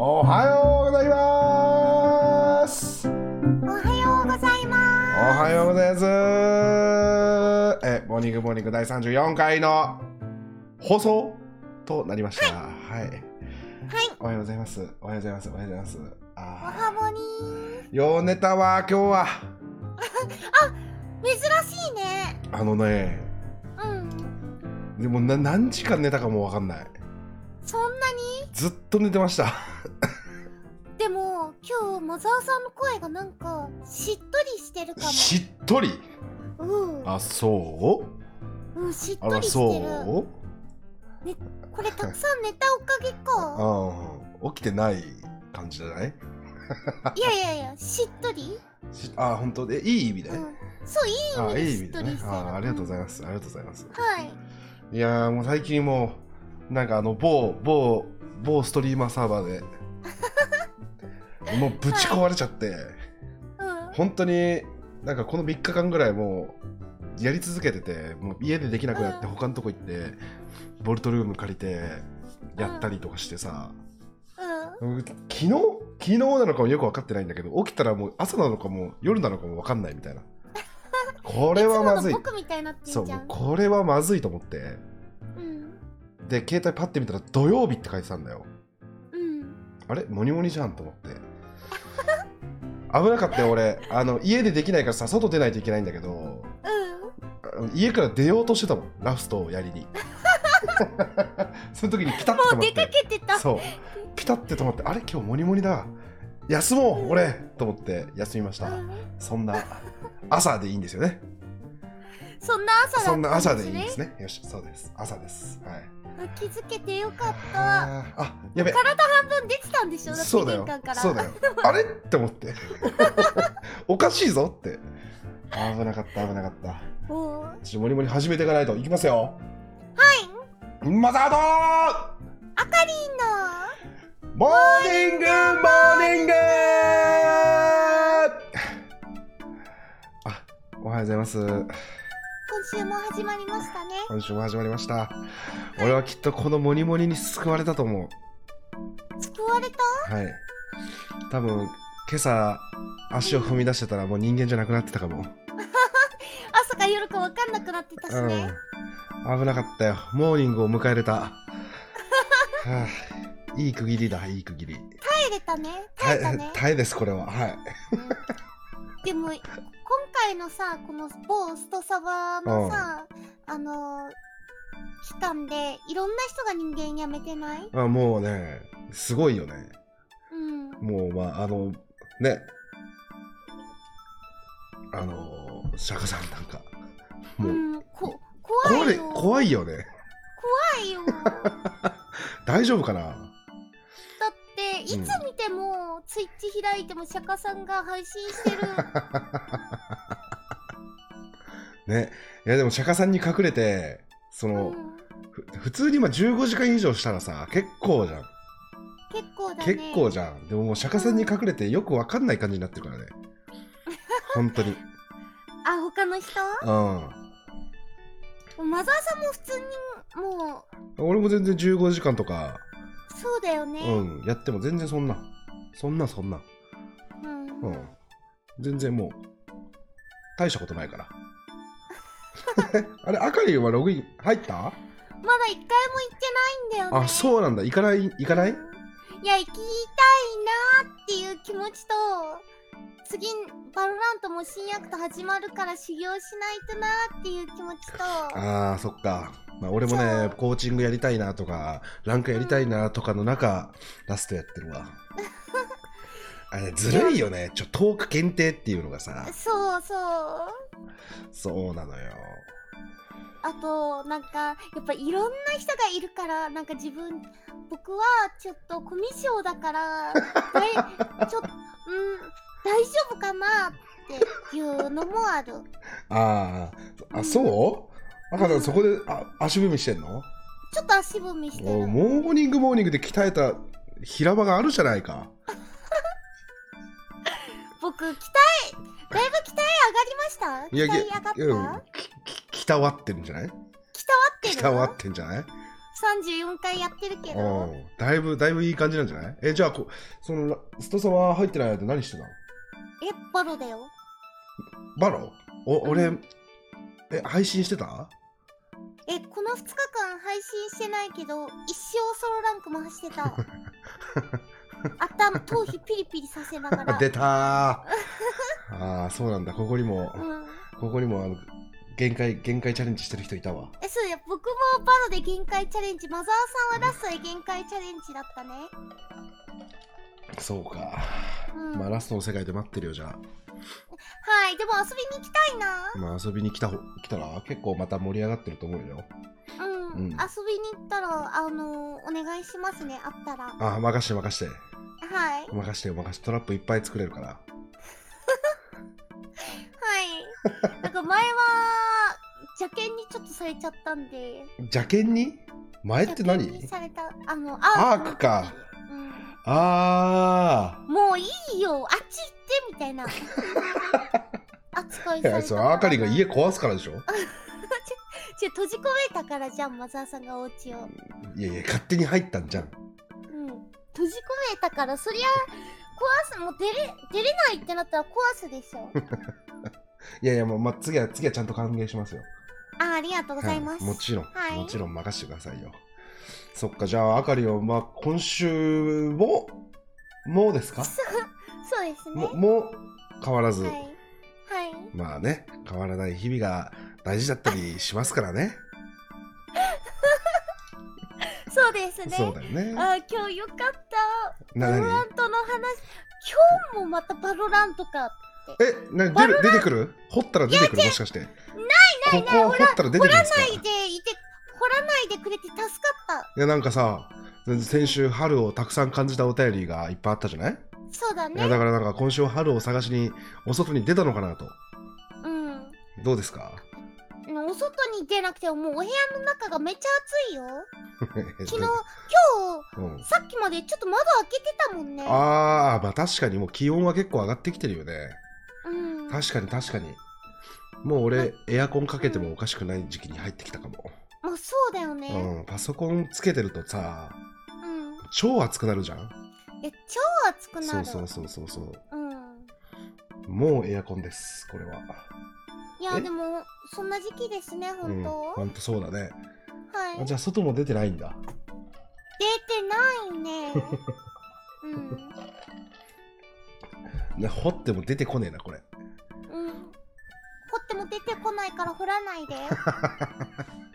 おはようございますおはようございおまはようございますえ、モーニングモーニング第34回の放送となりました。はい。す。はい、おはようございます。おはようございます。おはようございます。おあはぼにーよう寝たわ、今日は。珍しいね。あのね、うん。でもな何時間寝たかもわかんない。そんなに？ずっと寝てました。今日、マザーさんの声がなんか、しっとりしてるかしっとり？も。うん。あ、そう？うん、しっとりしてる。そう？これ、たくさん寝たおかげか。うん。起きてない感じじゃない？いやいやいや、しっとり？しあ、本当で、いい意味で？うん。そう、いいあ、意味でね。あ、ありがとうございまます。ありがとうございます。す。はい。いやーもう最近もうなんかあの某某某ストリーマーサーバーで もうぶち壊れちゃって、うん。本当になんかこの3日間ぐらいもうやり続けててもう家でできなくなってうん他のとこ行ってボルトルーム借りてやったりとかしてさ、うん。うん昨日昨日なのかもよく分かってないんだけど起きたらもう朝なのかも夜なのかも分かんないみたいなこれはまずいそう。これはまずいと思ってうん。で携帯パッて見たら土曜日って書いてたんだようん。あれ？モニモニじゃんと思って危なかったよ俺。あの家でできないからさ外出ないといけないんだけどうん。家から出ようとしてたもんラストをやりに。その時にピタッと止まっもう出かてけてた。そう。ピタッて止まってあれ？今日モニモニだ。休もう俺！と思って休みました。うん。そんな朝でいいんですよね。そんな朝だったそんな朝でいいんねですね。よしそうです。朝です。はい。あ気づけてよかった。あーあやべ。体半分出てたんでしょ？だってそうだよ。玄関から。そうだよ。あれ？って思って。おかしいぞって。危なかった危なかった。おー。はちょっとモリモリ始めていかないと。いきますよ。い。マザードあかりんの。モーニング！モーニング。あおはようございます今週も始まりましたね。今週も始まりました。俺はきっとこのモニモニに救われたと思救われた？うはい。多分今朝足を踏み出してたらもう人間じゃなくなってたかも。朝か夜か分かんなくなってたしね。うん、危なかったよ。モーニングを迎えれた、はあ、いい区切りだいい区切り。耐えれたね。耐えたね。耐えですこれは。はい。うんでも、今回のさ、この某ストサバのさ、あのー、期間でいろんな人が人間辞めてない？あもうねすごいよね。うん。もうまああのね。あの釈迦さんなんか。もう、うん、こ怖いよ。怖いよね。怖いよ。大丈夫かな？いつ見ても、ツイッチ開いても釈迦さんが配信してる。ね。いやでも釈迦さんに隠れてその、うん。ふ普通に今15時間以上したらさ結構じゃん。結構だね。結構じゃん。でももう釈迦さんに隠れてよくわかんない感じになってるからね。本当に。あ他の人？うん。マザーさんも普通にも俺も全然15時間とか、うそうだよね。うん、やっても全然そんな。そんなそんな。うん、うん。全然もう大したことないから。あれあかりんはログイン入った？まだ一回も行ってないんだよね。あそうなんだ。行かない？行かない？うん。いや行きたいなっていう気持ちと次バロラントも新アクト始まるから修行しないとなっていう気持ちと。あーそっか、まあ、俺もねコーチングやりたいなとかランクやりたいなとかの中ラストやってるわ。あれずるいよね。ちょ10日限定っていうのがさ。そうそう。そうなのよ。あとなんかやっぱいろんな人がいるからなんか自分僕はちょっとコミュ障だから ちょうん大丈夫かなっていうのもある。あー。あそう？あかんそこであ足踏みしてんの？ちょっと足踏みしておるモーニングモーニングで鍛えた平場があるじゃないか。僕鍛えだいぶ鍛え上がりました？鍛え上がった？鍛わってるんじゃない？鍛わってる？鍛わってんじゃない？34回やってるけうどんだいぶだいぶいい感じなんじゃない？えじゃあこそのラストサマー入ってない間何してたの？えバロだよ。バロ？お俺、うん。え配信してた？えこの2日間配信してないけど一生ソロランクも走ってた。頭頭皮ピリピリさせながら。出たー。ああそうなんだ。ここにもうん。ここにもあの限界限界チャレンジしてる人いたわ。えそうや僕もバロで限界チャレンジマザーさんはラストで限界チャレンジだったねそうか、うん。まあラストの世界で待ってるよじゃはいでも遊びに行きたいな。あまあ遊びに来たほ来たら結構また盛り上がってると思うよ。うん、うん。遊びに行ったらあのーお願いしますねあったら。あ任して任して。はい。任してよ任して。トラップいっぱい作れるから。はい。なんか前は邪険にちょっとされちゃったんで。邪険に？前って何？にされた。あのアークか。うんあもういいよ。あっち行ってみたいな。扱いあいやそれあかりが家壊すからでしょ？じゃ閉じ込めたからじゃんマザーさんがお家を。いやいや勝手に入ったんじゃん。うん。閉じ込めたからそりゃ壊すもう出れ出れないってなったら壊すでしょ。いやいやもう、まあ、次は次はちゃんと歓迎しますよ。あありがとうございます、はい、もちろん、はい。もちろん任せてくださいよそっかじゃああかりはまあ今週ももうですか？そうですね。ももう変わらず、はい。はい。まあね変わらない日々が大事だったりしますからね。そうですね。そうだよね。あー今日よかった。なバロラントの話。今日もまたバロラントかって。えな出る出てくる？掘ったら出てくる？もしかして。ないないここは掘ったら出てくるんですか？ないでいて掘らないでくれて助かった。いやなんかさ先週春をたくさん感じたお便りがいっぱいあったじゃない？そうだね。いやだからなんか今週は春を探しにお外に出たのかなと。うん。どうですか？お外に出なくてももうお部屋の中がめっちゃ暑いよ。昨日今うん。日さっきまでちょっと窓開けてたもんね。ああまあ確かにもう気温は結構上がってきてるよね。うん。確かに確かに。もう俺エアコンかけてもおかしくない時期に入ってきたかも、まあそうだよね。うん、パソコンつけてるとさうん。超熱くなるじゃん？え超暑くなる。そうそうそうそうそう。うん。もうエアコンですこれは。いえ？やでもそんな時期ですねうん本当、ほんとそうだね。はい。あじゃあ外も出てないんだ。出てないね。うん。ね掘っても出てこねえなこれ。うん。掘っても出てこないから掘らないで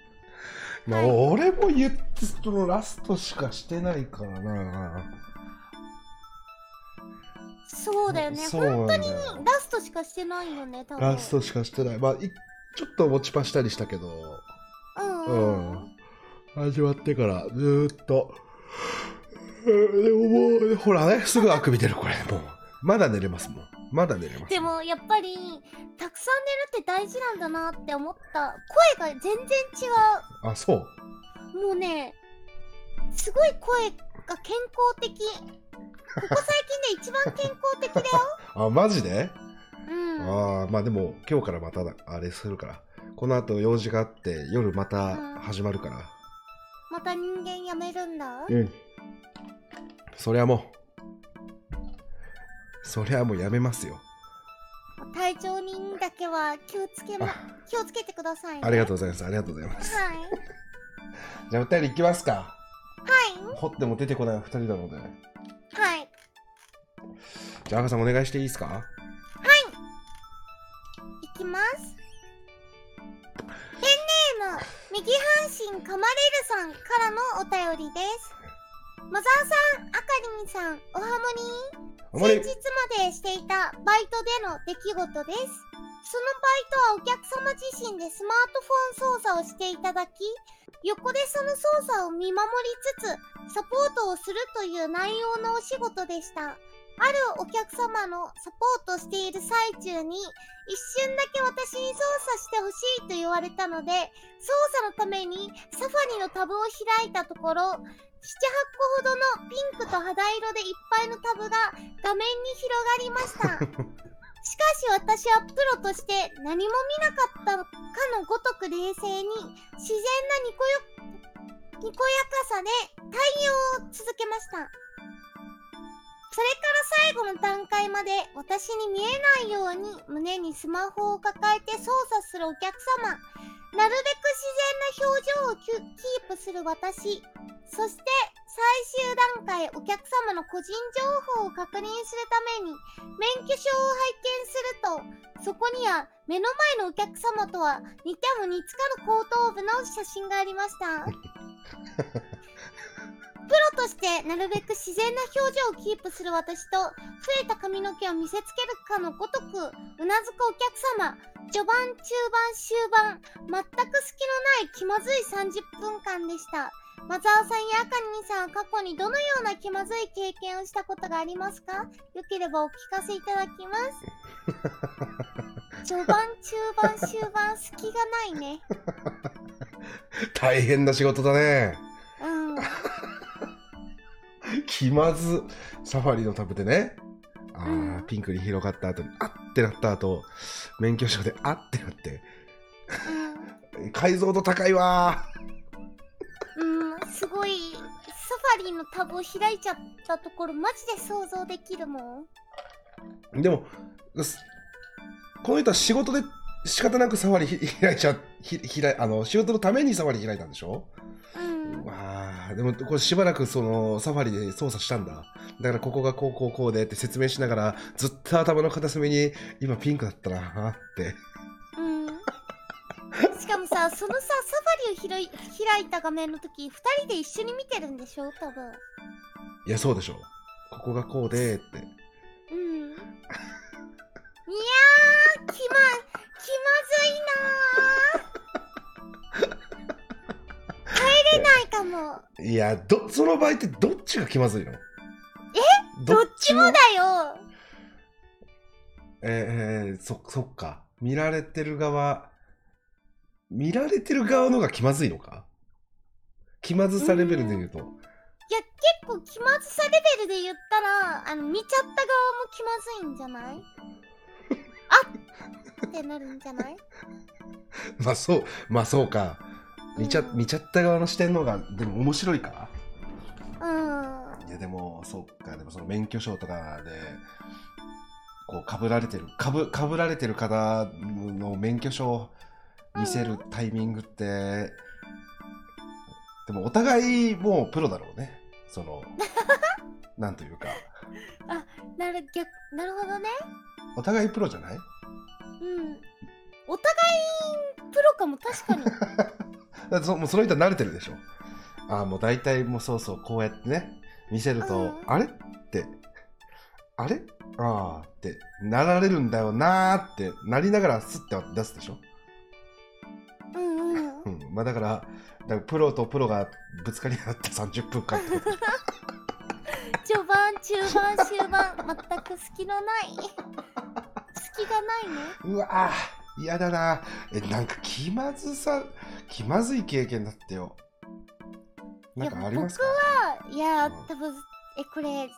まあ、はい。俺も言ってそのラストしかしてないからな。そうだよね。そうなんだよ。ラストしかしてないよね多分。ラストしかしてない。まあいちょっと持ちパしたりしたけど。うんううん。ん始まってからずーっと。うんでももうほらねすぐあくび出るこれ。もうまだ寝れますもんまだ寝れますでもやっぱりたくさん寝るって大事なんだなって思った。声が全然違あそう。うもうねすごい声が健康的。ここ最近で一番健康的だよ。あマジで、うん。ああまあでも今日からまただあれするから。この後用事があって夜また始まるから。また人間やめるんだ。うん。そりゃもうそりゃもうやめますよ。体調にだけは気をつけまあ。気をつけてくださいね。ありがとうございます。ありがとうございます。はい。じゃあお便りいきますか。はい。掘っても出てこない2人なので。はい。じゃあ赤さんお願いしていいですか？い。きます。ペンネーム右半身かまれるさんからのお便りですマザーさんあかりんさんおはもり先日までしていたバイトでの出来事です。そのバイトはお客様自身でスマートフォン操作をしていただき横でその操作を見守りつつサポートをするという内容のお仕事でした。あるお客様のサポートしている最中に一瞬だけ私に操作してほしいと言われたので操作のためにサファリのタブを開いたところ7、8個ほどのピンクと肌色でいっぱいのタブが画面に広がりました。しかし私はプロとして何も見なかったかのごとく冷静に自然なニコよにこやかさで対応を続けました。それから最後の段階まで私に見えないように胸にスマホを抱えて操作するお客様。なるべく自然な表情をキープする私。そして最終段階お客様の個人情報を確認するために免許証を拝見するとそこには目の前のお客様とは似ても似つかぬ後頭部の写真がありました。プロとしてなるべく自然な表情をキープする私と増えた髪の毛を見せつけるかのごとくうなずくお客様序盤中盤終盤全く隙のない気まずい30分間でしたマザーさんやアカニさんは過去にどのような気まずい経験をしたことがありますか？よければお聞かせいただきます。序盤中盤終盤隙がないね。大変な仕事だね。うん。気まず。サファリのタブでね。あーうん。ピンクに広がった後に、あってなった後、免許証であってなって、うん。解像度高いわうん、すごい、サファリのタブを開いちゃったところ、マジで想像できるもん。ーでも、すこの人は仕事で仕方なくサファリひ 開いちゃ、ひ開いあの仕事のためにサファリ開いたんでしょ？うん。わあでもこれしばらくそのサファリで操作したんだだからここがこうこうこうでって説明しながらずっと頭の片隅に今ピンクだったなってうん。しかもさ、そのさ、サファリをひろい開いた画面の時、二人で一緒に見てるんでしょ？多分。いやそうでしょここがこうでってうん。いやー、気ま、気まずいなー。帰れないかも。いやどその場合ってどっちが気まずいの？え？どっちもだよ。えー、そそっか見られてる側見られてる側のが気まずいのか？気まずさレベルで言うと。いや、結構気まずさレベルで言ったら、あの、見ちゃった側も気まずいんじゃない？あっ！ってなるんじゃない？まあそうまあそうか。見ちゃ見ちゃった側の視点の方がでも面白いか？うん。いやでもそうか。でもその免許証とかでこうかぶられてるかぶかぶられてる方の免許証を見せるタイミングって、でもお互いもうプロだろうね。その なんというか。なる、逆、なるほどね。お互いプロじゃない？うん。お互い、プロかも、確かに。そもうその人は慣れてるでしょ？ああもう大体もうそうそうこうやってね見せると、うん。あれってあれ？ああってなられるんだよなーってなりながらスッて出すでしょ、うんうん。うん、まあだからだからプロとプロがぶつかり合って30分間ってこと序盤、中盤、終盤、全く隙のない。隙がないね。うわー嫌だなえなんか気まずさ気まずい経験だってよなんかありますか？あいやうん、多分、え、これ、みんな死ぬ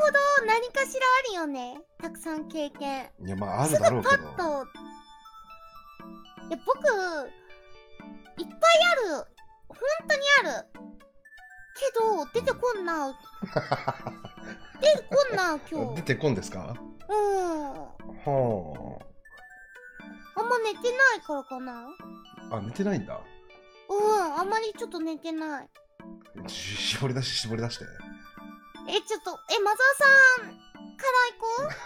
ほど何かしらあるよね。たくさん経験。いやまああすぐるだろうけどパッと。いや、僕、いっぱいある。本当にある。けど、出てこんな。出てこんな、今日。出てこんですか？うん。はあんま寝てないからかな。ああ寝てないんだうん、あんまりちょっと寝てない。し絞り出し絞り出してえ、ちょっと、え、マザーさんか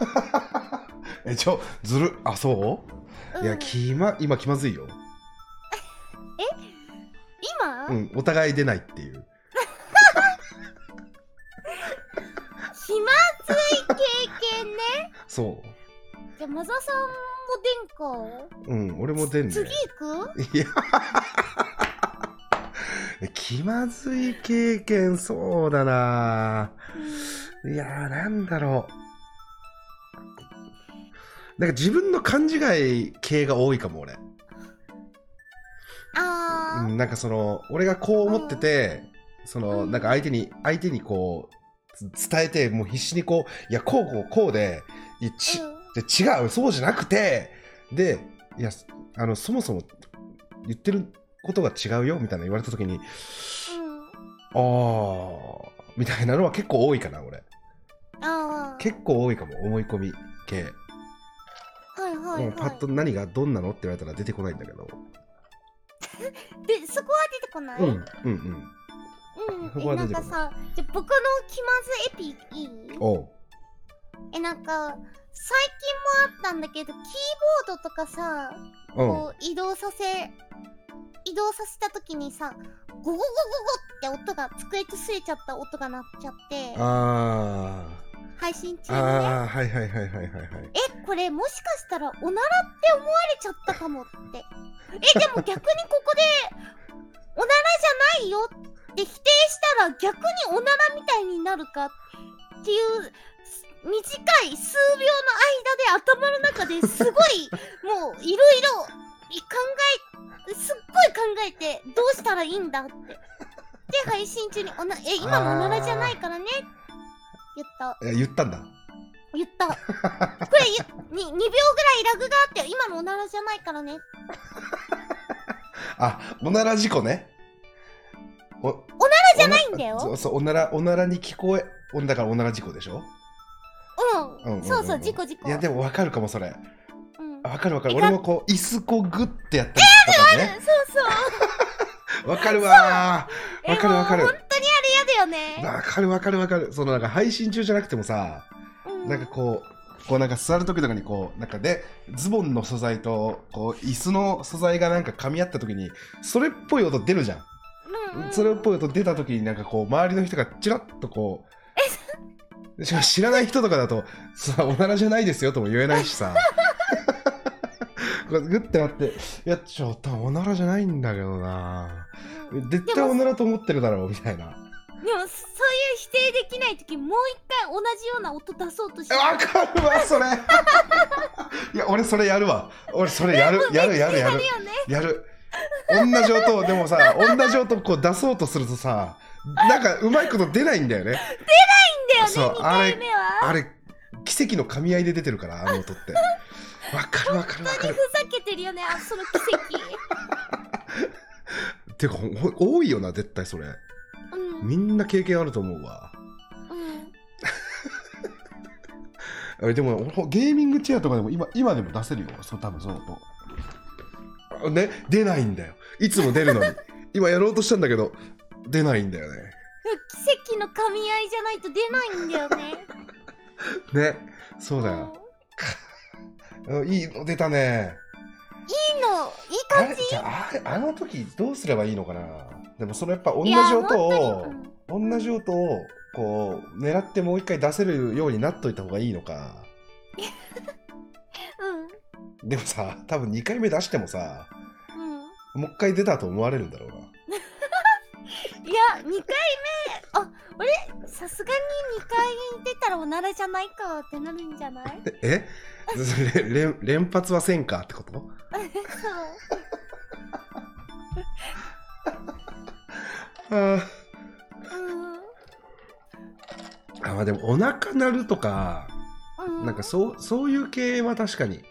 ら行こ えちょずるあそうう、いやうん。気ま今気まずいよ。今、うんお互い出ないっていう。気まずい経験ね。そじゃあ、マザーさんも出んかううん俺も出んね次行く？いや。気まずい経験そうだな。いやーなんだろうなんか自分の勘違い系が多いかも俺、あなんかその俺がこう思っててそのうん。なんか相手に相手にこうつ伝えてもう必死にこういやこうこうこうでいやち違うそうじゃなくてでいやあのそもそも言ってることが違うよみたいな言われた時にうん。あーみたいなのは結構多いかな俺。ああ結構多いかも思い込み系、はいはいはい。ッと何がどんなのって言われたら出てこないんだけど。でそこは出てこない？うんうんうん。うん。えなんかさじゃあ僕の気まずエピいい？えなんか最近もあったんだけどキーボードとかさうん。こう移動させ移動させた時にさゴゴゴゴゴって音が机とすれちゃった音が鳴っちゃって。あ配信中ね。あーはいはいはいはいはいはい。えこれもしかしたらおならって思われちゃったかもって。えでも逆にここでおならじゃないよって否定したら逆におならみたいになるかっていうす短い数秒の間で頭の中ですごいもういろいろい考えすっごい考えてどうしたらいいんだって。で配信中におなえ今のおならじゃないからね言ったいや言ったんだ言った。これゆに2秒ぐらいラグがあって、今のおならじゃないからね。あおなら事故ねおおならじゃないんだよ。そうそうおならおならに聞こえおだからおなら事故でしょ？うん。うんそうそう、事故事故。いやでも分かるかもそれうん。かる分かるえ俺もこう椅子こうグッてやったりしたからねそうそう。分かるわー分かる分かるよね。分かる分かる分かる。そのなんか配信中じゃなくてもさうん。なんかこうこうなんか座る時とかにこうなんかでズボンの素材とこう椅子の素材がなんか噛み合った時にそれっぽい音出るじゃん。うんうん。それっぽい音出た時になんかこう周りの人がチラッとこう しかも知らない人とかだと「さおならじゃないですよ」とも言えないしさ。グッてなって「いやちょっとおならじゃないんだけどな。うん。絶対おならと思ってるだろう」みたいなでも、そういう否定できないとき、もう一回同じような音出そうとして。わかるわそれ いや俺それやるわ俺それやるやるやるやる。やる同じ音でもさ同じ音こう出そうとするとさなんかうまいこと出ないんだよねいいんだよね、そう2回目は。あれ奇跡の噛み合いで出てるからあの音ってわかるわかるわかるふざけてるよね、あその奇跡。てかほ多いよな絶対それうん。みんな経験あると思うわ。うん。あでもほゲーミングチェアとかでも今今でも出せるよ。そう多分その音ね出ないんだよ。いつも出るのに。今やろうとしたんだけど出ないんだよね。奇跡の噛み合いじゃないと出ないんだよね。ね。そうだよ、うん。いいの出たね。いいの、いいあ感じ。あれあの時どうすればいいのかな？でもそのやっぱ同じ音を本同じ音をこう狙ってもう一回出せるようになっといた方がいいのか。うん。でもさ多分2回目出してもさうん。もう一回出たと思われるんだろうな。いや、2回目、あ、俺、さすがに2回出たらおならじゃないかってなるんじゃない？え？れ連連発はせんかってこと？そう。あうん。あまあでもお腹鳴るとかうん。なんかそうそういう系は確かに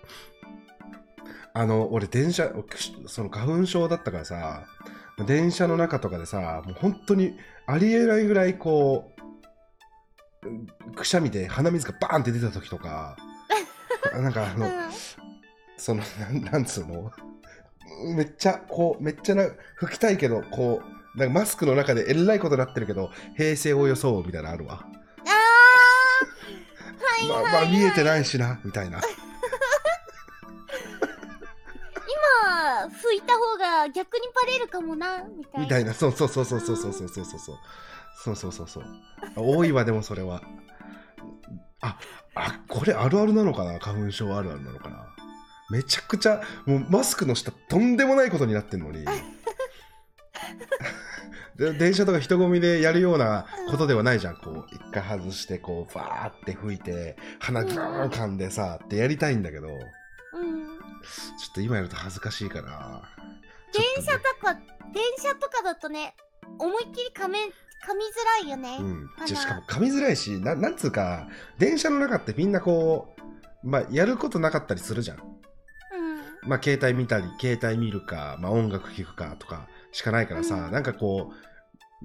あの俺電車その花粉症だったからさ電車の中とかでさもう本当にありえないぐらいこううんくしゃみで鼻水がバーンって出た時とか なんかあの、うん。そのなんなんつうの？めっちゃこうめっちゃな吹きたいけどこうなんかマスクの中でえらいことになってるけど平静を装うみたいなのあるわ、あーまあ、はいはい、まあ見えてないしなみたいな。今拭いた方が逆にバレるかもなみたいな。みたいな。そうそうそうそうそうそうそうそうそう。そうそうそうそう。多いわでもそれは。ああこれあるあるなのかな？花粉症あるあるなのかな？めちゃくちゃもうマスクの下とんでもないことになってんのに。で 電車とか人混みでやるようなことではないじゃん。こう一回外してこうバーって吹いて鼻グーン噛んでさってやりたいんだけど。ちょうんっと今やると恥ずかしいかな電車とか電車とかだとね思いっきり噛め噛みづらいよね、うん、鼻。じゃしかも噛みづらいしななんつうか電車の中ってみんなこうまあやることなかったりするじゃん。うん。まあ携帯見たり携帯見るか、まあ、音楽聴くかとかしかないからさ、うん。なんかこ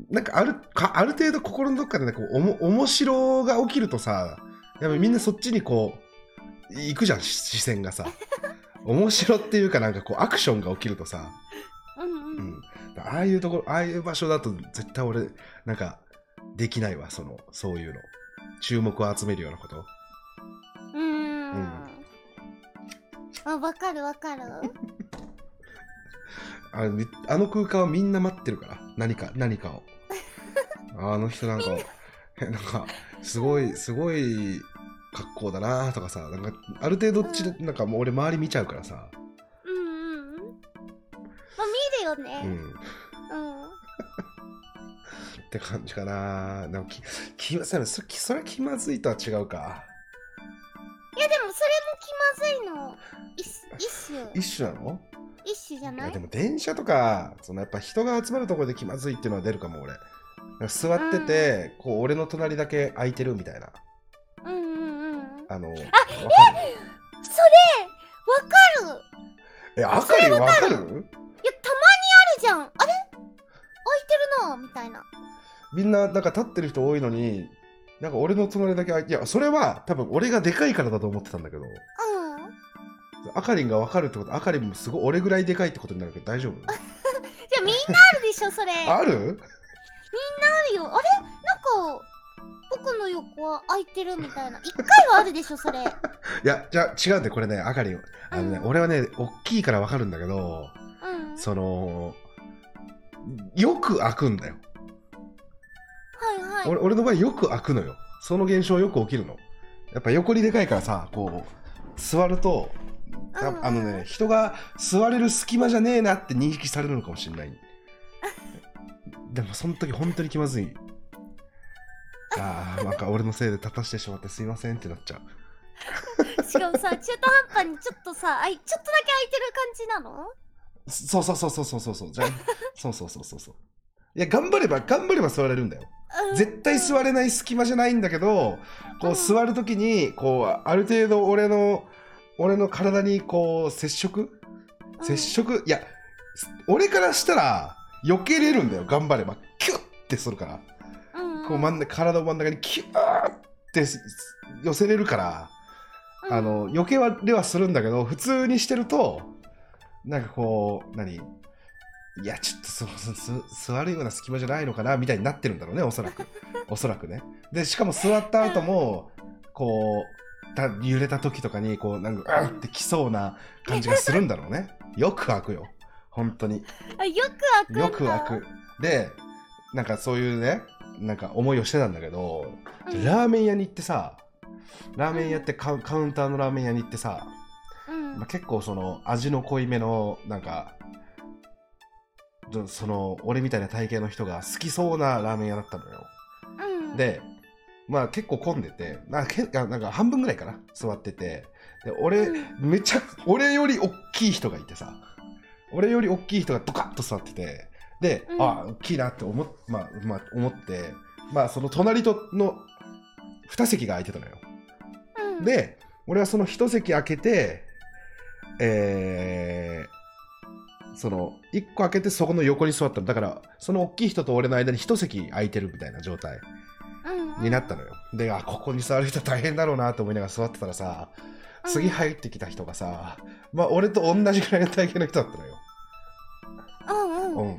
うなんかあるかある程度心のどっかでねこうおも面白が起きるとさやっぱみんなそっちにこう行くじゃんし視線がさ。面白っていうかなんかこうアクションが起きるとさ、うんううん。ん、ああいうところああいう場所だと絶対俺なんかできないわそのそういうの。注目を集めるようなこと。うーん。あわかるわかる ああの空間はみんな待ってるから。何か何かを。あの人なんかえな。んかすごいすごい格好だなとかさ。なんかある程度ちなんかもう俺周り見ちゃうからさ。うんうんうん。まあ見るよね。うん。うん。って感じかな。でもき気まそれそそれ気まずいとは違うか。いやでもそれも気まずいの。一一種。一種なの？一種じゃない？いやでも電車とかそのやっぱ人が集まるところで気まずいっていうのは出るかも俺。座ってて、こう俺の隣だけ空いてるみたいな。うんうんうんあのあえそれわかる？えあかりわかる？いやたまにあるじゃん。あれ？空いてるなみたいな。みんななんか立ってる人多いのになんか俺の隣だけ空いていやそれは多分俺がでかいからだと思ってたんだけどうんあかりんが分かるってことあかりんもすごい俺ぐらいでかいってことになるけど大丈夫？じゃあみんなあるでしょそれ。あ あるるよ。あれ？なんか僕の横は空いてるみたいな。一回はあるでしょそれ。いやじゃあ違うんでこれねあかりん。あのね、うん俺はね大きいから分かるんだけどうん。そのよく開くんだよ。はいはい。俺俺の場合よく開くのよ。その現象よく起きるの。やっぱ横にでかいからさこう座るとあのね人が座れる隙間じゃねえなって認識されるのかもしれない。でもその時本当に気まずい。ああなんか俺のせいで立たしてしまってすいませんってなっちゃう。しかもさ中途半端にちょっとさあいちょっとだけ空いてる感じなの？そうそうそうそうそうそうそう。じゃあそうそうそうそうそう。いや頑張れば頑張れば座れるんだよ。うん。絶対座れない隙間じゃないんだけどこう座るときにこうある程度俺の俺の体にこう接触？うん。接触？いや俺からしたら避けれるんだよ。頑張れば。キュッてするから。こう真ん中体を真ん中にキューって寄せれるからうん。あの避けはれはするんだけど普通にしてるとなんかこう何？いやちょっとそそそ座るような隙間じゃないのかな？みたいになってるんだろうねおそらく。おそらくね。でしかも座った後もこうた揺れた時とかにこうなんかうんってきそうな感じがするんだろうね。よく開くよ。本当に。あよく開くよく開く。でなんかそういうねなんか思いをしてたんだけど、うん。ラーメン屋に行ってさラーメン屋ってカウカウンターのラーメン屋に行ってさ、うん。まあ、結構その味の濃いめのなんかどその俺みたいな体型の人が好きそうなラーメン屋だったのよ、うん。でまあ結構混んでてなんかけあなんか半分ぐらいかな座ってて。で俺、うん。めちゃ俺より大きい人がいてさ。俺より大きい人がドカッと座ってて。で、うん。あ大きいなって思,、まあまあ、思って。まあその隣との2席が空いてたのよ。うん。で俺はその1席空けてえーその1個開けてそこの横に座ったの。だからその大きい人と俺の間に1席空いてるみたいな状態。うんになったのよ。であここに座る人大変だろうなと思いながら座ってたらさ次入ってきた人がさまあ俺と同じくらいの体型の人だったのよ。うんうん。う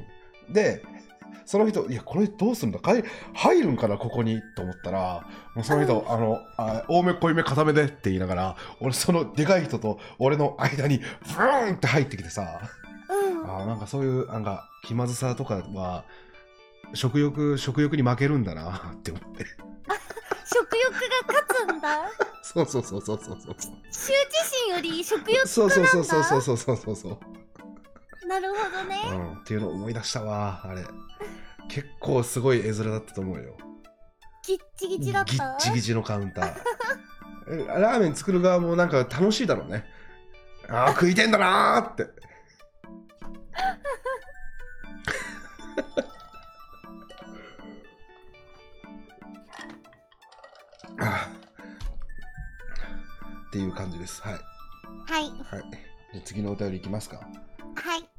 ん、でその人いやこの人どうすんだ？入るんかな？ここにと思ったらもうその人、あのあ多め濃いめ固めでって言いながら俺そのでかい人と俺の間にブーンって入ってきてさうん。あなんかそういうなんか気まずさとかは食欲食欲に負けるんだな って思って。食欲が勝つんだ？そうそうそうそうそうそう。羞恥心より食欲そうそうそうそうそうそうそうそう。そうなるほどね。うん、っていうのを思い出したわあれ。結構すごい絵面だったと思うよ。ギッチギチだった？ギッチギチのカウンター。えラーメン作る側もなんか楽しいだろうね。ああ食いてんだなーってっていう感じですはいはいはいじゃあ次のお便りいきますかはい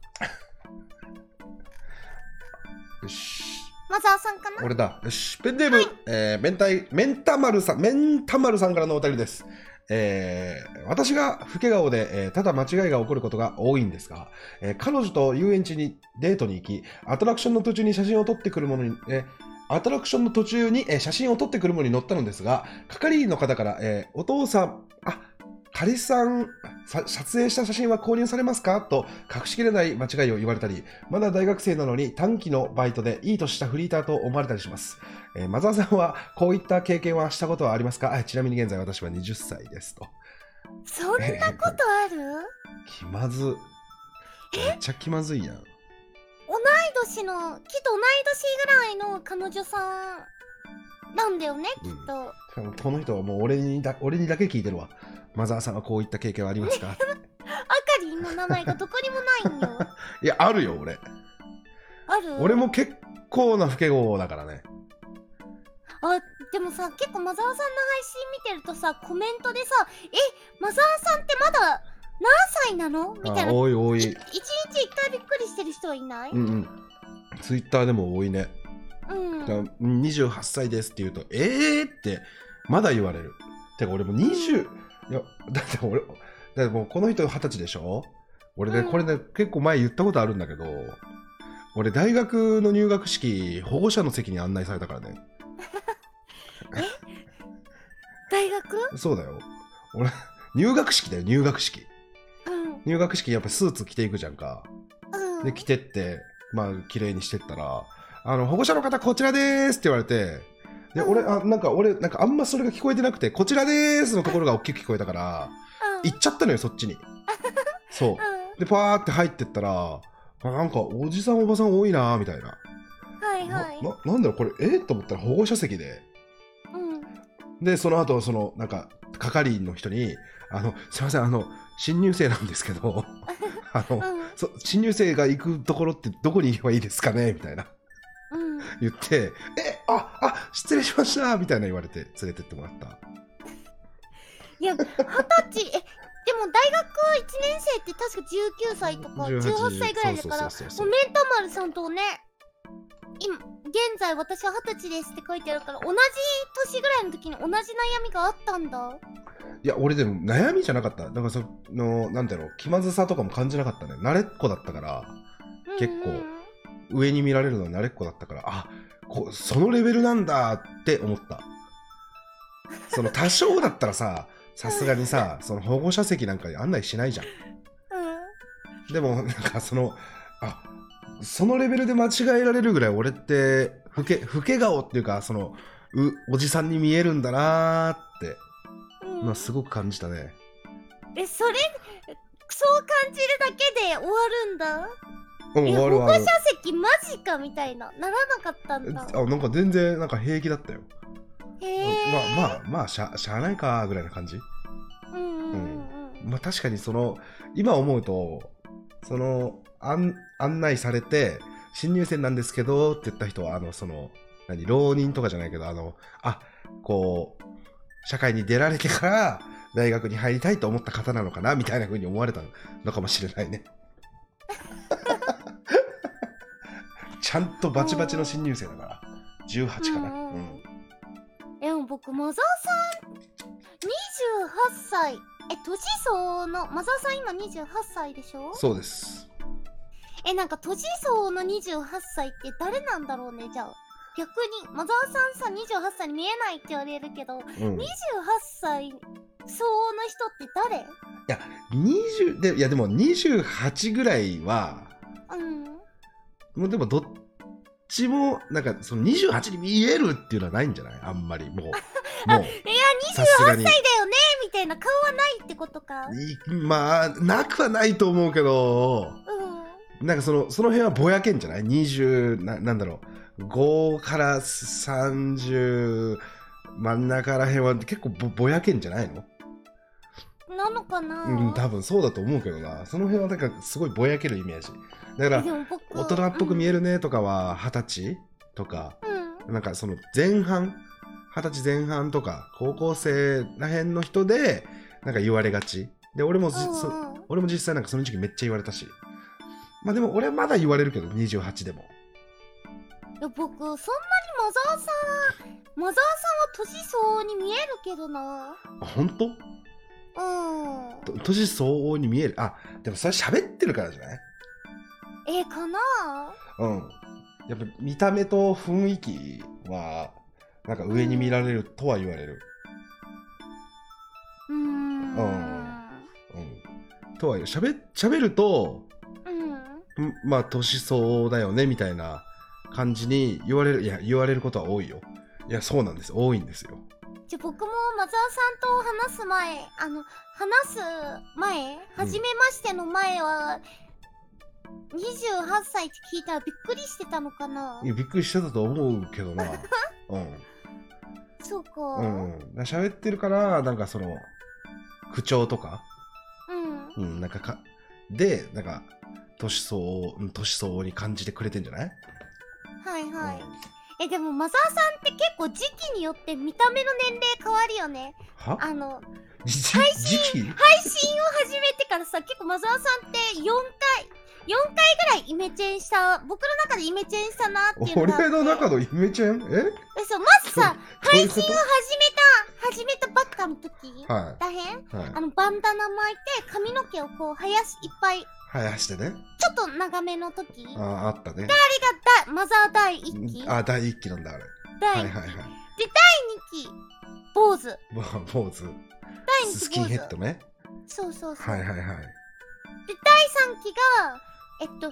よし。マザーさんかな？俺だ。よし。ペンネーム、えー、明太、メンタマルさん、メンタマルさんからのお便りです。えー私が老け顔で、えーただ間違いが起こることが多いんですが、えー彼女と遊園地にデートに行き、アトラクションの途中に写真を撮ってくるものに、えーアトラクションの途中に、えー写真を撮ってくるものに乗ったのですが、係員の方から、えーお父さん、あ、彼氏さん、さ撮影した写真は購入されますか？と隠しきれない間違いを言われたり、まだ大学生なのに短期のバイトでいい年したフリーターと思われたりします。えーマザーさんはこういった経験はしたことはありますか？あちなみに現在私は20歳ですと。そんなことある？気まず。めっちゃ気まずいやん。同い年のきっと同い年ぐらいの彼女さんなんだよねきっと、しかもこの人はもう俺にだ俺にだけ聞いてるわ。マザーさんはこういった経験はありますか？あかりんの名前がどこにもないんよ いや、あるよ、俺。ある？俺も結構な老け顔だからね。あでもさ結構マザーさんの配信見てるとさコメントでさ「えマザーさんってまだ何歳なの?」みたいあな多い多い。い一日一回びっくりしてる人はいない、うんうん。ツイッターでも多いね。うんだから28歳ですって言うと、えー？ってまだ言われる。てか俺も20、いや、だって俺、だってもうこの人20歳でしょ？俺ね、うんこれね、結構前言ったことあるんだけど、俺大学の入学式、保護者の席に案内されたからね。大学？そうだよ。俺、入学式だよ、入学式。うん入学式やっぱスーツ着ていくじゃんか。うんで、着てって、まあ、綺麗にしてったら、あの、保護者の方こちらでーすって言われて、で、俺、あ、なんか俺、なんかあんまそれが聞こえてなくて、こちらでーすのところが大きく聞こえたから、うん行っちゃったのよ、そっちに。そう。うんで、パーって入ってったら、あなんか、おじさんおばさん多いなーみたいな。はいはいなななんだろう、これ、え？ー、と思ったら保護者席で。うんで、その後、その、なんか、係員の人に、あの、すいません、あの、新入生なんですけど、あの、うん。そ新入生が行くところってどこに行けばいいですかね？みたいな。うん。言って、え、あ、あ、失礼しました！みたいな言われて連れてってもらった。いや二十歳えでも大学1年生って確か19歳とか18歳ぐらいだからそうそうそうそう。もうメンタマルさんとね今現在私は二十歳ですって書いてあるから同じ年ぐらいの時に同じ悩みがあったんだいや、俺でも悩みじゃなかった。だからその、なんだろう、気まずさとかも感じなかったね。慣れっこだったから、結構上に見られるのは慣れっこだったから、あ、こそのレベルなんだって思った。その多少だったらさ、さすがにさ、その保護者席なんかに案内しないじゃん。うんでも、なんかその、あそのレベルで間違えられるぐらい俺って、老け、老け顔っていうか、その、う、おじさんに見えるんだなーって、うんまあ、すごく感じたね。えそれそう感じるだけで終わるんだ？うん、え終わる保護者。席マジかみたいなならなかったんだあ、なんか全然、なんか平気だったよ。へえまあまあ、まあ、しゃ、しゃあないか、ぐらいな感じ。うんうんうんうんまあ確かにその、今思うと、その、案、案内されて、新入生なんですけど、って言った人は、あの、その、何、浪人とかじゃないけど、あの、あ、こう、社会に出られてから、大学に入りたいと思った方なのかな、みたいな風に思われたのかもしれないね。ちゃんとバチバチの新入生だから。18かな。うんでも僕マザーさん28歳え年相のマザーさん今28歳でしょ？そうです。えなんか年相の28歳って誰なんだろうねじゃあ。逆にマザーさんさ28歳に見えないって言われるけど28うん。歳相応の人って誰？20でいやでも28ぐらいはうん。もうでもどっちもなんかその28に見えるっていうのはないんじゃない？あんまりもう。もう。いやさすがに28歳だよねみたいな顔はないってことか。いまあなくはないと思うけど。うんなんかそのその辺はぼやけんじゃない？20ななんだろう。5から30真ん中ら辺は結構ぼぼやけんじゃないの？なのかな、うん多分そうだと思うけどな。その辺はなんかすごいぼやけるイメージ。だからでも僕大人っぽく見えるねとかは二十歳とか、うん。なんかその前半、二十歳前半とか、高校生らへんの人で、なんか言われがち。で、俺もじ、そうんうん。俺も実際なんかその時期めっちゃ言われたし。まあでも俺はまだ言われるけど、28でも。いや僕そんなにマザーさんマザーさんは年相応に見えるけどな。あ本当？うん。と年相応に見える？あでもそれ喋ってるからじゃない？えかな？うん。やっぱ見た目と雰囲気はなんか上に見られるとは言われる。うーん。うん。とは言う。喋喋るとうんんまあ年相応だよねみたいな感じに言われるいや言われることは多いよ。いやそうなんです。多いんですよ。じゃあ僕もマザーさんと話す前あの話す前初めましての前は、28歳って聞いたらびっくりしてたのかな？いやびっくりしてたと思うけどな。うん。そうか。うん喋ってるからなんかその口調とか？うん。うんなんかかでなんか年相応うん年相応に感じてくれてんじゃない？はいはい、えでもマザーさんって結構時期によって見た目の年齢変わるよね。は？あのじ時期？配信を始めてからさ結構マザーさんって4回4回ぐらいイメチェンした僕の中でイメチェンしたなっていうのが俺の中のイメチェン？え？えそうまずさ配信を始めた始めたばっかの時とはらへんいはい。あのバンダナ巻いて髪の毛をこう生やしいっぱいち生やしてね。ょっと長めの時？あれがあああったねだマザー第1期？あ第一期なんだあれ。第2はいはいはい。期坊主。ぼ坊主。第2期スキンヘッドね。そうそうそう、はいはいはい。で第3期がえっと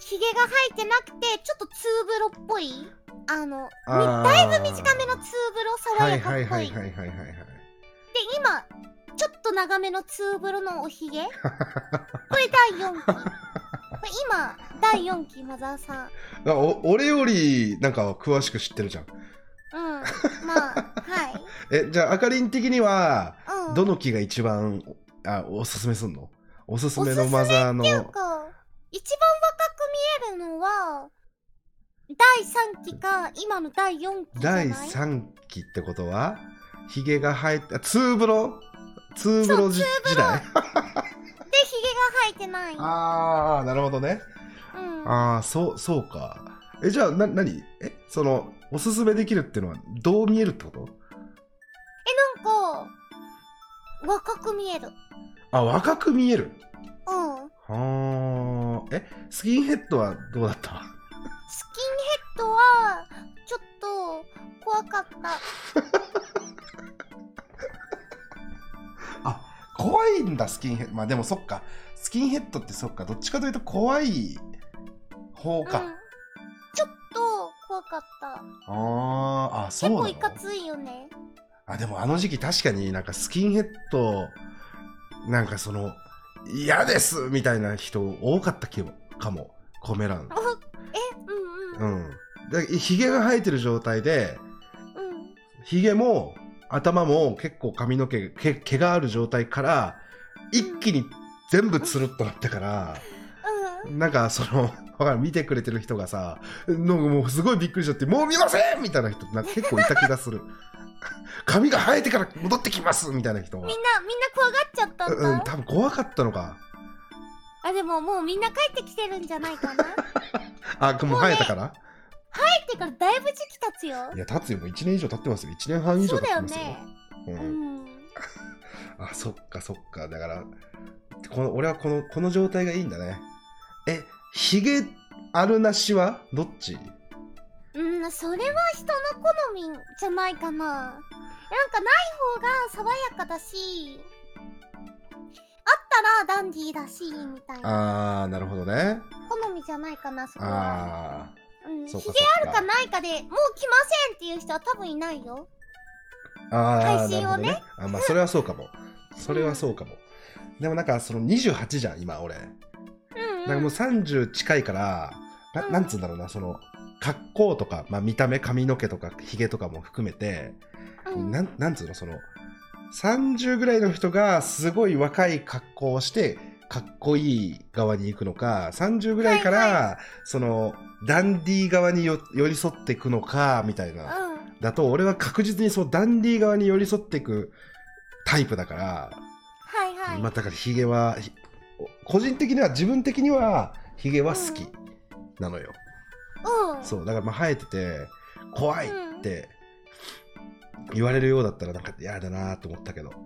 ひげが生えてなくてちょっとツーブロっぽい？あのみあー。だいぶ短めのツーブロ爽はいやかっぽはいはいいはいはいはいはい。で今ちょっと長めのツーブロのおひげ？これ第4期。今第4期マザーさん。俺よりなんか詳しく知ってるじゃん。うんまあはい。えじゃああかりん的にはうん。どの木が一番あおすすめすんの？おすすめのおすすめマザーの。なんか一番若く見えるのは第3期か今の第4期第3期ってことはヒゲが生えてあツーブロ？ツーブロじ時代？でひげが生えてない。ああなるほどね。うん。ああそうそうか。えじゃあな何？えそのおすすめできるっていうのはどう見えるってこと？なんか若く見える。あ若く見える？うん。はあえスキンヘッドはどうだった？スキンヘッドはちょっと怖かった。あ 怖いんだスキンヘッド。まあでもそっか。スキンヘッドってそっか。どっちかというと怖い方か、うん、ちょっと怖かった。あー。あそう結構いかついよね。あでもあの時期確かになんかスキンヘッドなんかその嫌ですみたいな人多かった気もかも。コメ欄。おえうんうん。うん。でヒゲが生えてる状態でうん。ヒゲも頭も結構髪の毛毛毛がある状態から一気に全部つるっとなってから、うんなんかそのわかる見てくれてる人がさなんかもうすごいびっくりしちゃってもう見ませんみたいな人なんか結構いた気がする。髪が生えてから戻ってきますみたいな人が。みんなみんな怖がっちゃったんだ、うん多分怖かったのか。あでももうみんな帰ってきてるんじゃないかな？帰 あもう生えたから？ってからだいぶ時期経つよ。いや経つよ。もう1年以上経ってますよ。1年半以上そうだよ経ってますよ。ねう、うん。ん。あそっかそっか。だからこの俺はこのこの状態がいいんだね。えヒゲあるなしはどっち？うん、それは人の好みじゃないかな。なんかない方が爽やかだし、あったらダンディーだし、みたいな。あーなるほどね。好みじゃないかな、そこは。あうん、ひげあるかないかでもう来ませんっていう人は多分いないよ。ーあー配信をね。なるほどあまあそれはそうかも。それはそうかも、でもなんかその28じゃん今俺。うん、うん。なんかもう30近いからなうん。なんつうんだろうなその格好とか、まあ、見た目髪の毛とかひげとかも含めて、うん。なんなんつうのその30ぐらいの人がすごい若い格好をしてかっこいい側に行くのか30ぐらいから、はいそのダンディー側によ寄り添っていくのかみたいな、うん。だと俺は確実にそうダンディー側に寄り添っていくタイプだから、はいはい。まあ、だからヒゲはひ個人的には自分的にはヒゲは好きなのよ。うん。そうだからまあ生えてて怖いって言われるようだったらなんか嫌だなと思ったけど。いや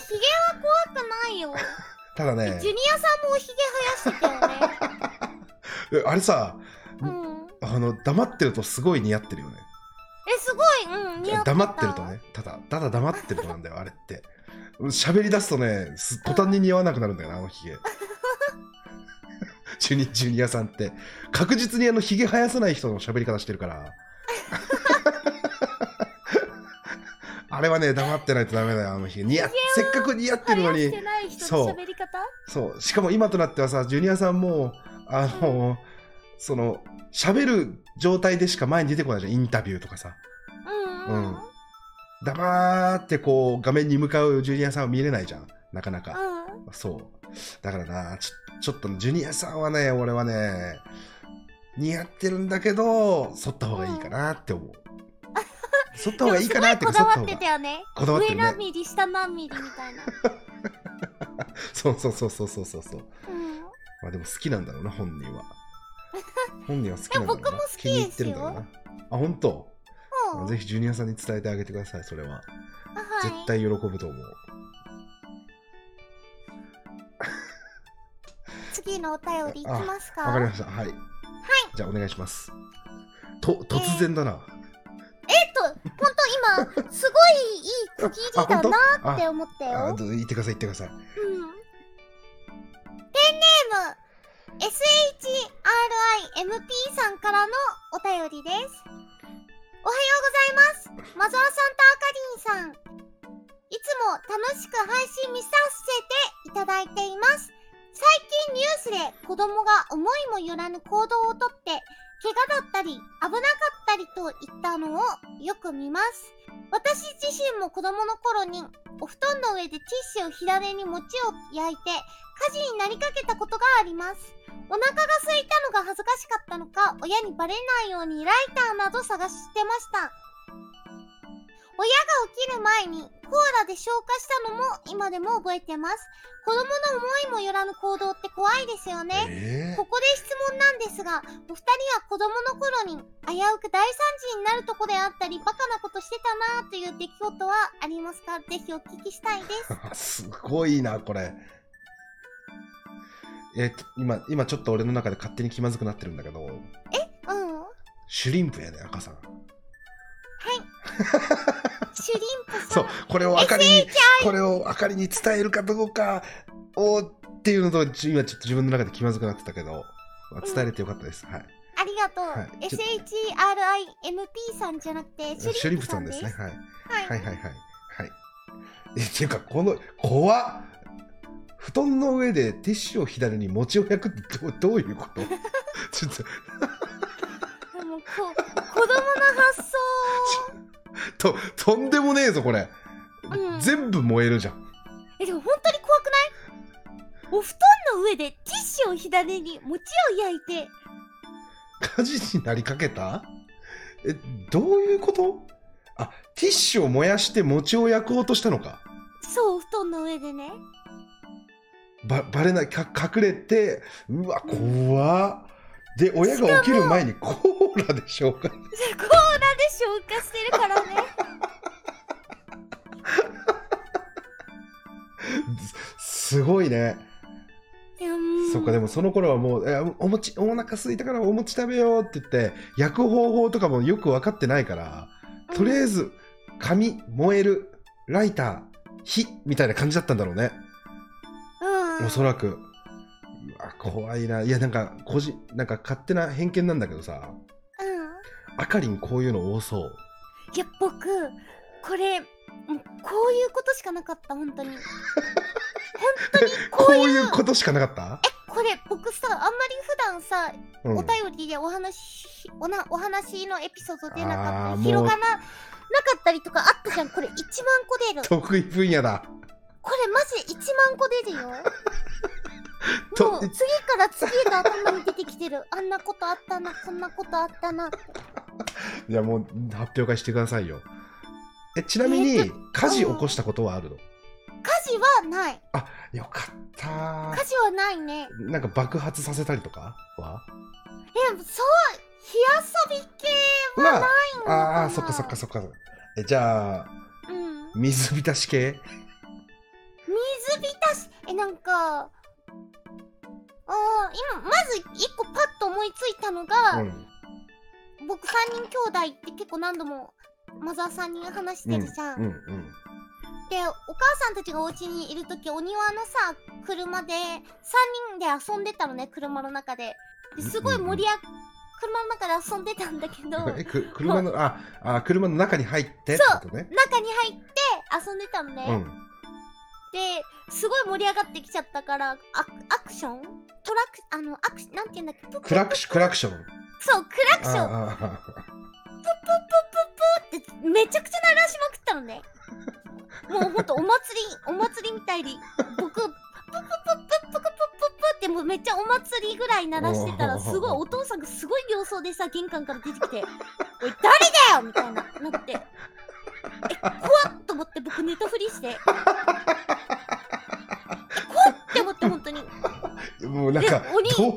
ヒゲは怖くないよ ただね。ジュニアさんもヒゲ生やしてたよね。えあれさうん。あの黙ってるとすごい似合ってるよね。えすごい。うん似合ってた。黙ってるとね。ただただ黙ってるとなんだよあれって。喋り出すとねす途端に似合わなくなるんだよなあのヒゲジュニジュニアさんって。確実にあのヒゲ生やさない人の喋り方してるからあれはね黙ってないとダメだよあのヒゲ似合っせっかく似合ってるのに。そう。そう。しかも今となってはさジュニアさんもあの、その喋る状態でしか前に出てこないじゃん。インタビューとかさ。うんうん。うん。黙ってこう画面に向かうジュニアさんは見れないじゃん。なかなか、うん。そう。だからなちょちょっとジュニアさんはね俺はね似合ってるんだけど剃った方がいいかなって思う剃った方がいいかなってこだわってたよね上こだわってるね何ミリ下何ミリみたいなそうそうそうそうそうそうそう。うん。まあでも好きなんだろうな本人は。本人は好きなんだろうな。いや僕も好きですよ。気に入ってるんだろうな。あ本当？うん。ぜひジュニアさんに伝えてあげてくださいそれは、はい。絶対喜ぶと思う。次のお便りいきますか？わかりました。はい、じゃあお願いします。と突然だな、えっと、ほんと今、すごいいい区切りだなあって思ったよ。あど言ってください言ってくださいうん。ペンネーム、SHRIMP さんからのお便りです。おはようございます。マゾワさんとアカリンさん。いつも楽しく配信見させていただいています。最近ニュースで子供が思いもよらぬ行動をとって、怪我だったり危なかったりといったのをよく見ます。私自身も子供の頃にお布団の上でティッシュを火種に餅を焼いて火事になりかけたことがあります。お腹が空いたのが恥ずかしかったのか、親にバレないようにライターなど探してました。親が起きる前にコーラで消化したのも今でも覚えてます。子供の思いもよらぬ行動って怖いですよね。えここで質問なんですが、お二人は子供の頃に危うく大惨事になるとこであったり、バカなことしてたなーという出来事はありますか？ぜひお聞きしたいです。ー、すごいなこれえっと今今ちょっと俺の中で勝手に気まずくなってるんだけどうん。シュリンプやね赤さん シュリンプさん。そうこれをあかりにこれをあかりに伝えるかどうかをっていうのとち今ちょっと自分の中で気まずくなってたけど、まあ伝えれてよかったです、はい。ありがとう。はい。SHRIMP さんじゃなくて、シュリンプさんです。ね、はい、はい。はいはいはい。はい。えっていうかこの怖っ。布団の上でティッシュを左に餅を焼くってどうどういうこと？ちょっと。でもこ子供の発想。ととんでもねえぞこれ、うん。全部燃えるじゃん。え、でも本当に怖くない？お布団の上でティッシュを火種に餅を焼いて、火事になりかけた？えどういうこと？あティッシュを燃やして餅を焼こうとしたのか。そう、お布団の上でね。ばバレない。か隠れてうわ怖っ。で親が起きる前にコーラで消化コーラで消化してるからね。すごいねいやうんそっかでもその頃はもうえお餅お腹空いたからお餅食べようって言って焼く方法とかもよく分かってないからとりあえず紙燃えるライター火みたいな感じだったんだろうねうん。おそらくうわ怖いないやなんか個人なんか勝手な偏見なんだけどさうん。あかりんこういうの多そういや、僕、これ、もうこういうことしかなかった、本当に。本当にここういう。ういうことしかなかった？これ、僕さ、あんまり普段さ、うんお便りでお話、おなお話のエピソード出なかったり、広がな、なかったりとかあったじゃん。これ1万個出る。得意分野だこれマジ1万個出るよ。ともう次から次へと頭に出てきてる。あんなことあったな、こんなことあったな。じゃあもう発表会してくださいよえちなみに、えー火事起こしたことはあるの？火事はない。あよかった火事はないね。なんか爆発させたりとかは？え、そう、火遊び系はないのかなああ、そっかそっかそっか。え、じゃあ、うん水浸し系？水浸し？えなんかあー今まず一個パッと思いついたのが、うん。僕3人兄弟って結構何度もマザーさんに話してるじゃん、うんうん。でお母さんたちがお家にいる時お庭のさ車で3人で遊んでたのね車の中でですごい盛り上が車の中で遊んでたんだけど え、く車の、あ、あ、車の中に入ってそう。中に入って遊んでたのね、うん。ですごい盛り上がってきちゃったからアアクション？トラクあのアクなんて言うんだっけ？クラクシクラクション？そうクラクション。プッププププってめちゃくちゃ鳴らしまくったのね。もうほんとお祭り お祭りみたいに僕プププププププププってもうめっちゃお祭りぐらい鳴らしてたらすごいお父さんがすごい様相でさ玄関から出てきて「おい誰だよ!」みたいななって。え怖っ！と思って僕寝たふりして。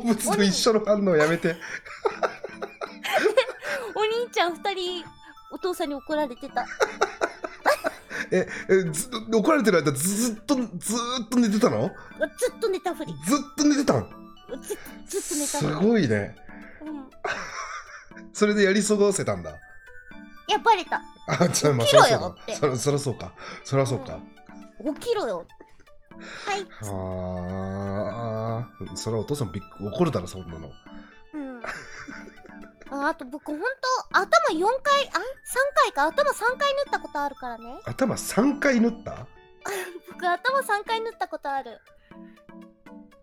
物と一緒の反応やめて。お兄ちゃん2人お父さんに怒られてた。え、えず怒られてる間ずっとずっと寝てたの？ずっと寝たふり。ずっと寝てたのずずっと寝たすごいね。うん。それでやり過ごせたんだ？いやバレた。あ、じゃあまあそりゃそそそりゃそうか。そりゃそうか。起きろよはあ、それはお父さんびっく怒るだろ、そんなの。うん。ああと僕ほんと頭4回あ3回か頭3回縫ったことあるからね。頭3回縫った？僕頭3回縫ったことある。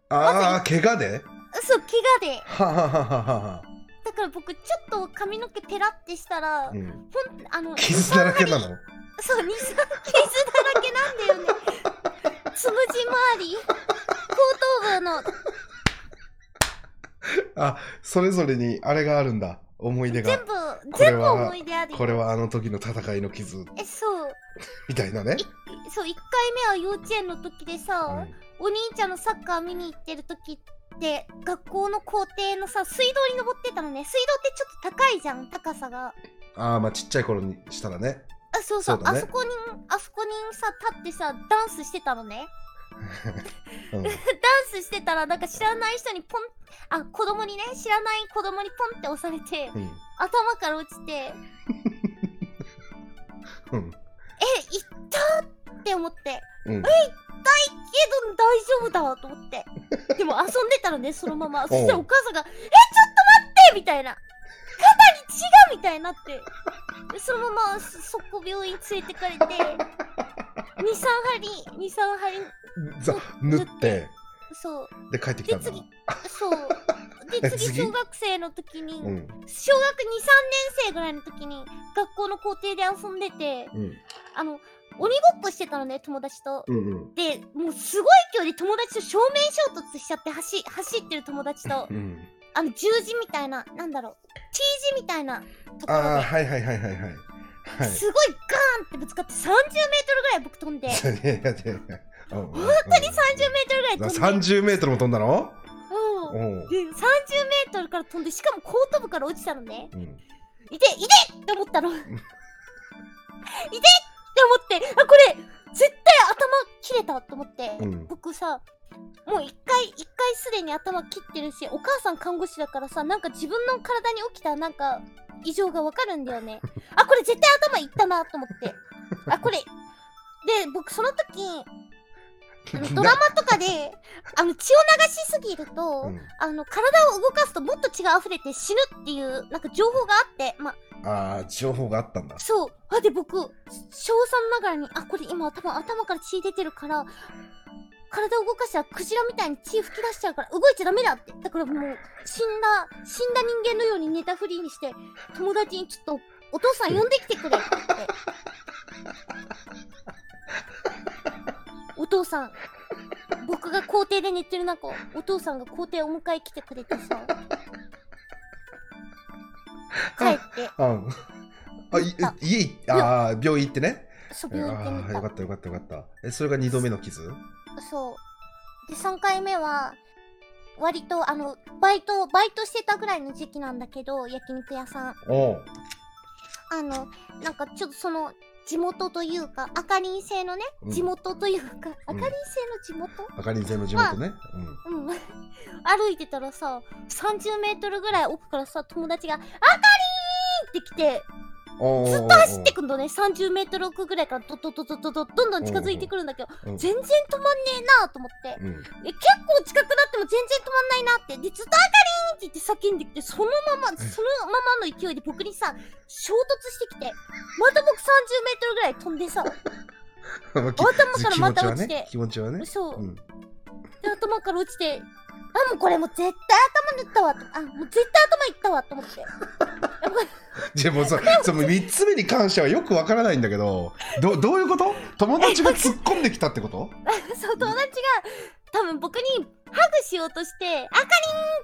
ああ、怪我で？そう怪我で。ははははは。だから僕ちょっと髪の毛ペラってしたら、うん、ほんあの傷だらけなの？そう、二三傷だらけなんだよね。つむじ周り、後頭部のあ、それぞれにあれがあるんだ。思い出が。全部、全部思い出あるよ。これはあの時の戦いの傷え、そう。みたいなね。そう、1回目は幼稚園の時でさ、お兄ちゃんのサッカー見に行ってる時って、学校の校庭のさ、水道に登ってたのね。水道ってちょっと高いじゃん、高さが。ああ、まあちっちゃい頃にしたらね。あ、そうそう、そうだねあそこに、あそこにさ、立ってさ、ダンスしてたのね。うん、ダンスしてたら、なんか知らない人にポン、あ、子供にね、知らない子供にポンって押されて、うん。頭から落ちて、え、うん。行ったって思って、うん。けど大丈夫だと思って。でも遊んでたのね、そのまま。そしたらお母さんが、え、ちょっと待ってみたいな。肩に血がみたいになって。でそのまま速攻病院連れてかれて、2、3針、2、3針、ざ縫って、そう。で帰ってきたんだ。で次そう。えで、次、次？小学生の時に、うん。小学2、3年生ぐらいの時に、学校の校庭で遊んでて、うん。あの、鬼ごっこしてたのね、友達と。うんうん。で、もうすごい勢いで友達と正面衝突しちゃって、走、走ってる友達と、うん。あの、十字みたいな、なんだろう、T 字みたいなところああ、で、はいはいはいはいはい。はい。すごいガーンってぶつかって30メートルぐらい僕飛んで、い本やいやいや本当に30メートルぐらい飛んで、30メートルも飛んだの？うん。おうで、30メートルから飛んで、しかも後頭部から落ちたのね。うん。いて、いてって思ったの。いてって思って、あ、これ、絶対頭切れたと思って、うん僕さ、もう一回、一回すでに頭切ってるし、お母さん看護師だからさ、なんか自分の体に起きたなんか異常がわかるんだよね。あ、これ絶対頭いったなと思って。あ、これ、で、僕その時、あの ドラマとかで、あの血を流しすぎると、うんあの体を動かすともっと血が溢れて死ぬっていうなんか情報があってまああ、情報があったんだ。そうあで僕小3ながらにあこれ今頭頭から血出てるから体を動かしたらクジラみたいに血吹き出しちゃうから動いちゃダメだって。だからもう死んだ死んだ人間のように寝たふりにして友達にちょっとお父さん呼んできてくれって。言ってお父さん。僕が校庭で寝てる中お父さんが校庭お迎え来てくれてさ。帰って。あん。あ、いあ家い、ああ、病院行ってね。そうあ病院行ってよかったよかったよかった。え、それが2度目の傷？そう。で3回目は割とあのバイトバイトしてたぐらいの時期なんだけど焼肉屋さん。おう。あのなんかちょっとその地元というか赤林製のね、うん。地元というか赤うん。林製の地元、あかりん星の地元ね、うん、歩いてたらさ30メートルぐらい奥からさ友達が「あかりーん!」って来てうん、ずっと走ってくんのね30メートル奥ぐらいからドドドドドドどんどん近づいてくるんだけど全然止まんねえなと思ってうん、え結構近くなっても全然止まんないなってでずっと「あかりん!」って言って叫んできてそのままそのままの勢いで僕にさ衝突してきてまた僕30メートルぐらい飛んでさあ頭からまた気持ちは落ちてね気持ちはねそう、うんで頭から落ちてあもうこれもう絶対頭塗ったわと。あもう絶対頭いったわと思って。じゃあもうそその3つ目に関してはよくわからないんだけどどどういうこと？友達が突っ込んできたってこと？そう友達が多分僕にハグしようとして「あか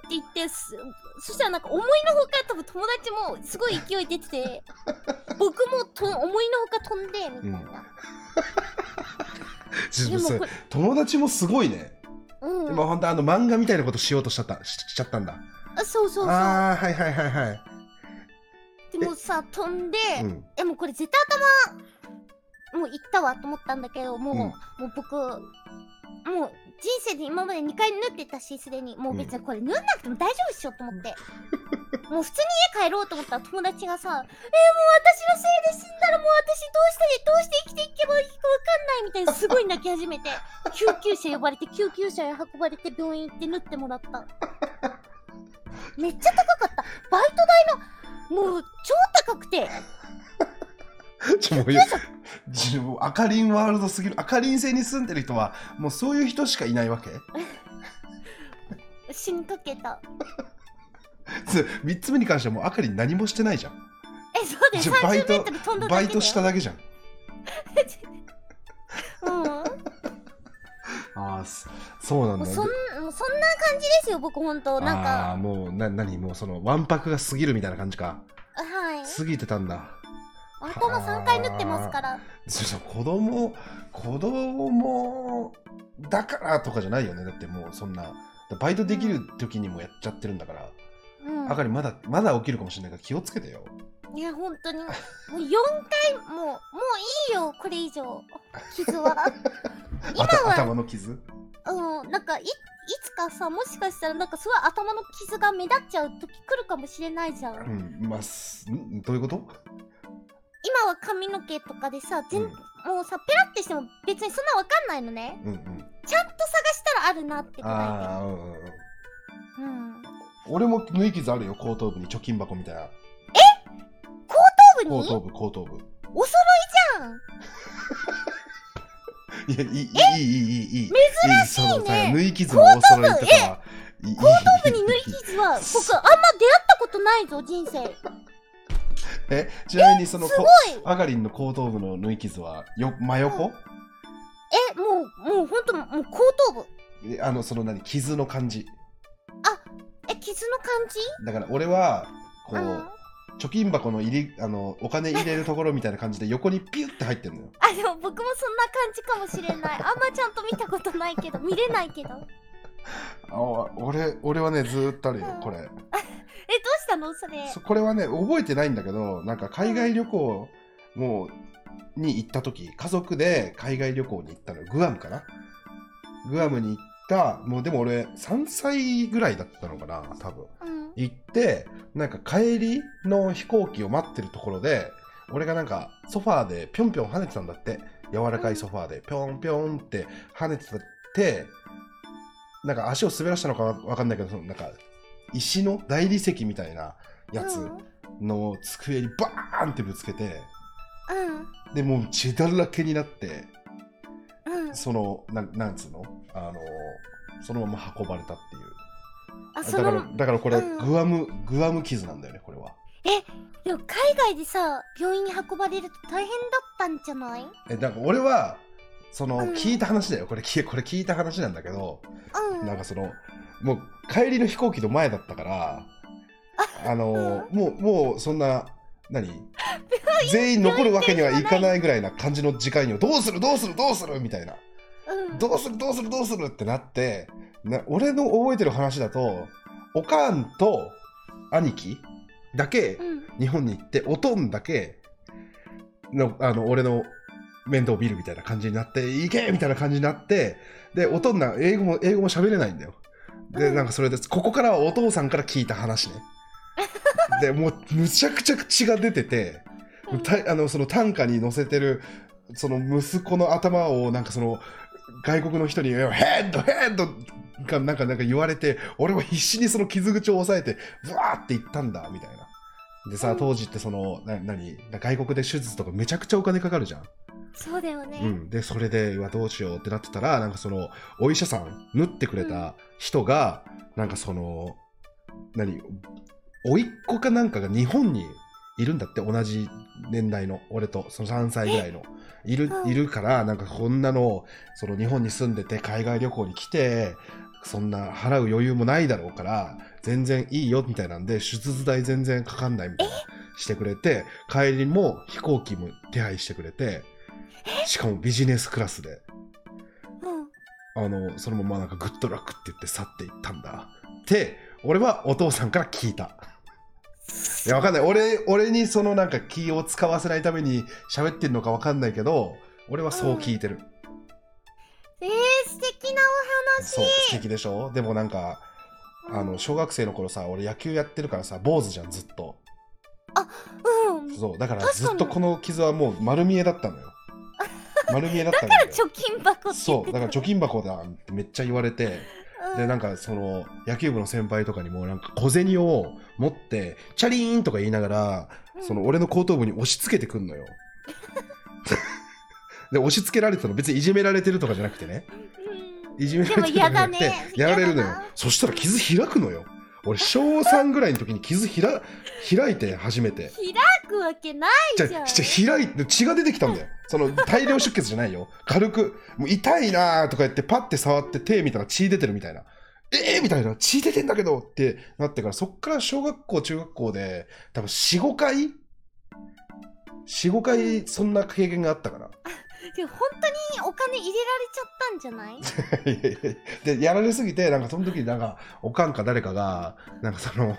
りん!」って言ってすそしたらなんか思いのほか多分友達もすごい勢い出てて 僕もと思いのほか飛んでみたいな、ちょそれでもこれ友達もすごいねうん今本当あの漫画みたいなことしようとしちゃったししちゃったんだ。あそうそうそう。ああはいはいはいはい。でもさ飛んで、うん。えもうこれ絶対頭もう行ったわと思ったんだけどもう,、うん。もう僕もう人生で今まで2回縫ってたしすでに。もう別にこれ縫んなくても大丈夫っしょと思って。もう普通に家帰ろうと思ったら友達がさ「えー、もう私のせいで死んだらもう私どうしてどうして生きていけばいいかわかんない」みたいなすごい泣き始めて 救急車呼ばれて救急車へ運ばれて病院行って縫ってもらった。めっちゃ高かった。バイト代のもう超高くて ちょもうちょもう赤リンワールドすぎる。赤リン星に住んでる人はもうそういう人しかいないわけ？死にかけた3 つ目に関してはもう赤リン何もしてないじゃん。えそうですバイ30メトバイトしただけじゃん。うん。もああそそうなんだ。うそんそんな感じですよ僕ほんとなんああかもうな何？もうそのわんぱくが過ぎるみたいな感じか。はい。過ぎてたんだ頭3回縫ってますから。そうそう子供子供だからとかじゃないよね。だってもうそんな。バイトできる時にもやっちゃってるんだから、うん。あかりまだまだ起きるかもしれないから気をつけてよ。いや本当に。もう4回もうもういいよ。これ以上。傷は。今は。頭の傷？うん。なんかいいつかさもしかしたらなんかすごい頭の傷が目立っちゃう時来るかもしれないじゃん、うん。まあどういうこと？今は髪の毛とかでさ全、うん。もうさペラってしても別にそんなわかんないのね。うんうん。ちゃんと探したらあるなってぐらああうんうん俺も縫い傷あるよ後頭部に貯金箱みたいな。頭部に？後頭部後頭部。お揃いじゃん。いやいいいいいいいいいい珍しいね。縫い傷のお揃いとかはいい後頭部に縫い傷は僕あんま出会ったことないぞ人生えちなみにそのこあがりんの後頭部の縫い傷はよ真横、えもうもうほんともう後頭部。えあのその何？傷の感じ。え傷の感じ？だから俺はこう、うん。貯金箱の入りあのお金入れるところみたいな感じで横にピュッて入ってるのよ。あでも僕もそんな感じかもしれない。あんまちゃんと見たことないけど見れないけどあ俺俺はねずーっとあるようん。これ。したの？それ。そこれはね覚えてないんだけどなんか海外旅行もうに行った時家族で海外旅行に行ったのよグアムかな？グアムに行ったもうでも俺3歳ぐらいだったのかな多分。うん。行ってなんか帰りの飛行機を待ってるところで俺がなんかソファーでぴょんぴょん跳ねてたんだって。柔らかいソファーでぴょんぴょんって跳ねててなんか足を滑らしたのかわかんないけどそのなんか石の大理石みたいなやつうん。の机にバーンってぶつけてうん。でもう血だらけになってうん。そのなんなんつうの？あのそのまま運ばれたっていう。あそだからのだからこれ、うん。グアムグアム傷なんだよねこれは。でも海外でさ病院に運ばれると大変だったんじゃない？えなんか俺はその、うん。聞いた話だよ。これき これ聞いた話なんだけど、うん。なんかそのもう帰りの飛行機の前だったからあの、もうもうそんな何？全員残るわけにはいかないぐらいな感じの時間にどうする？どうする？どうする？みたいな。うん。どうする？どうする？どうする？ってなってな俺の覚えてる話だとおかんと兄貴だけうん。日本に行っておとんだけのあの俺の面倒を見るみたいな感じになって行けみたいな感じになってでおとんな英語も英語も喋れないんだよでうんなんかそれでここからはお父さんから聞いた話ね でもうむちゃくちゃ血が出ててあのその短歌に載せてるその息子の頭をなんかその外国の人に「ヘッドヘッド!」がなんかなんか言われて俺は必死にその傷口を押さえてブワーって言ったんだみたいな。でさうん当時ってそのな何？外国で手術とかめちゃくちゃお金かかるじゃん。そうだよね、うん、でそれでうわどうしようってなってたらなんかそのお医者さん縫ってくれた人が、なんかその何甥っ子かなんかが日本にいるんだって同じ年代の俺とその3歳ぐらいの。いるうん。いるからなんかこんなのその日本に住んでて海外旅行に来てそんな払う余裕もないだろうから全然いいよみたいなんで手術代全然かかんないみたいなしてくれて帰りも飛行機も手配してくれてしかもビジネスクラスで。うん。あのそのままなんかグッドラックって言って去っていったんだ。って俺はお父さんから聞いた。いやわかんない。俺俺にそのなんか気を使わせないために喋ってるのかわかんないけど俺はそう聞いてる、えー、素敵なそう素敵でしょ？でもなんかお話あの小学生の頃さ俺野球やってるからさ坊主じゃんずっと。うん。そうだからずっとこの傷はもう丸見えだったのよ 丸見えだったんだから貯金箱そうだから貯金箱だってめっちゃ言われてうん。でなんかその野球部の先輩とかにもなんか小銭を持ってチャリーンとか言いながらその俺の後頭部に押し付けてくんのよ。で押し付けられてたの別にいじめられてるとかじゃなくてね。うん。いじめられてるとかじゃなくてやられるのよ。そしたら傷開くのよ俺小3ぐらいの時に傷ひら開いて初めて。開くわけないじゃん。じゃ開いて血が出てきたんだよ。その大量出血じゃないよ。軽くもう痛いなーとか言ってパッて触って手見たら血出てるみたいな。ええー、みたいな。血出てんだけどってなってからそっから小学校中学校で多分45回？45回そんな経験があったからで本当にお金入れられちゃったんじゃない？でやられすぎてなんかその時になんかおかんか誰かがなんかその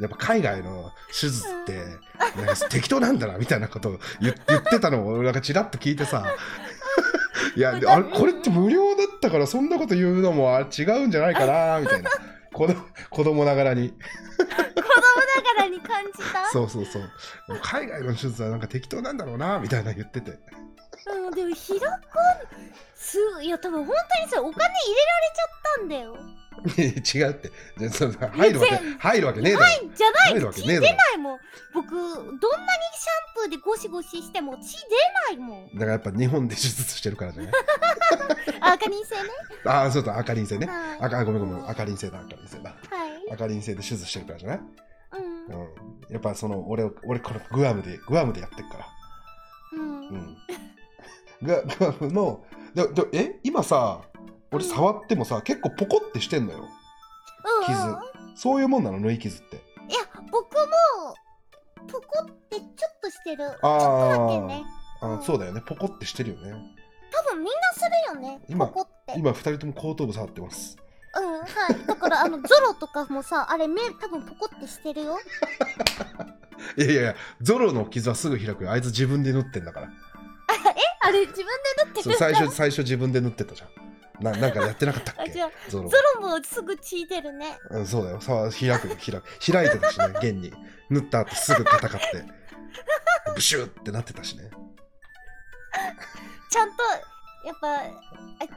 やっぱ海外の手術ってなんか適当なんだなみたいなことを言 言ってたのを俺なんかチラッと聞いてさ。いやであれこれって無料だったからそんなこと言うのもあ違うんじゃないかなみたいな。子供子供ながらに。子供ながらに感じた？そうそうそう海外の手術はなんか適当なんだろうなみたいな言っててうん、でも開かんすいや多分本当にそれお金入れられちゃったんだよ。違うって。じゃその入るわけ全入るわけねえだろ。はいじゃない血出ないもん。僕どんなにシャンプーでゴシゴシしても血出ないもん。だからやっぱ日本で手術してるからじゃないあかりん性ね。ああ、そうだ、赤輪星ね。はい。赤、ごめんごめん、赤輪星だ、赤輪星だ。はい。赤輪星で手術してるからじゃない？うん。うん。やっぱその、俺、俺、このグアムで、グアムでやってるから。うん。うん。グアグアムの、ででえ今さ、俺触ってもさ、結構ポコってしてんのよ。傷そういうもんなの、縫い傷って。いや僕もポコってちょっとしてるちょっとあだけねあー、そうだよね。ポコってしてるよね。多分みんなするよね今ポコって今、二人とも後頭部触ってます。うんはいだからあの ゾロとかもさあれ目多分ポコってしてるよ いやいやいや、ゾロの傷はすぐ開くよ。あいつ自分で縫ってんだから。あれ自分で縫ってるそう最初、最初自分で縫ってたじゃん。ななんかやってなかったっけ？あじゃあゾロゾロもすぐ血出るねうん、そうだよ。さ開くよ、開く。開いてたしね、現に。縫った後すぐ戦って。ブシューってなってたしね。ちゃんとやっぱあちゃんと縫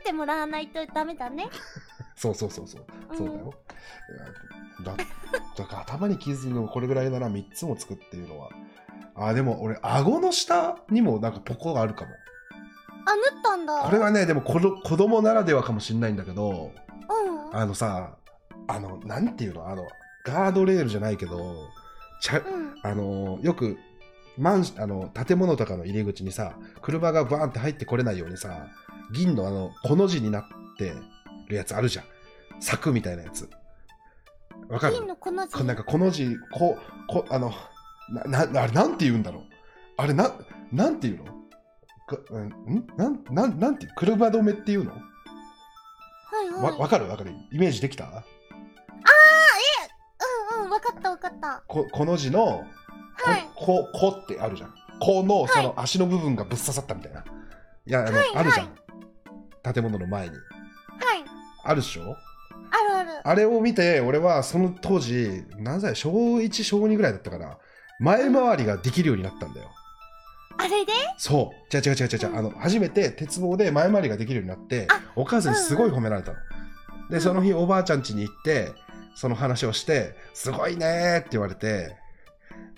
ってもらわないとダメだね そうそうそうそう。うんそうだよ。だ だから頭に傷のこれぐらいなら3つもつくっていうのは。あ、でも俺、顎の下にもなんかポコがあるかも。あ縫ったんだこれはね、でも子ど子供ならではかもしれないんだけど、うんあのさ、あの、なんていうの？あの、ガードレールじゃないけど、ちゃうんあのよくマンシあの建物とかの入り口にさ車がバーンって入ってこれないようにさ銀のあのこの字になってるやつあるじゃん柵みたいなやつわかる銀のこの字こなんかこの字ここあのななあれなんて言うんだろうあれななんて言うのかうんんなんなんなんていう車止めっていうのはいはいわわかるわかるイメージできたああ、えうんうんわかったわかったここの字のこはいここってあるじゃんこのその足の部分がぶっ刺さったみたいな、い、やあの、はいあるじゃん建物の前にあるでしょ？あるある。あれを見て俺はその当時何歳小1小2ぐらいだったかな前回りができるようになったんだよ。あれで？そう。違う違う違う違う違う、うん。あの初めて鉄棒で前回りができるようになってあお母さんにすごい褒められたの、でその日おばあちゃん家に行ってその話をして「すごいね」って言われて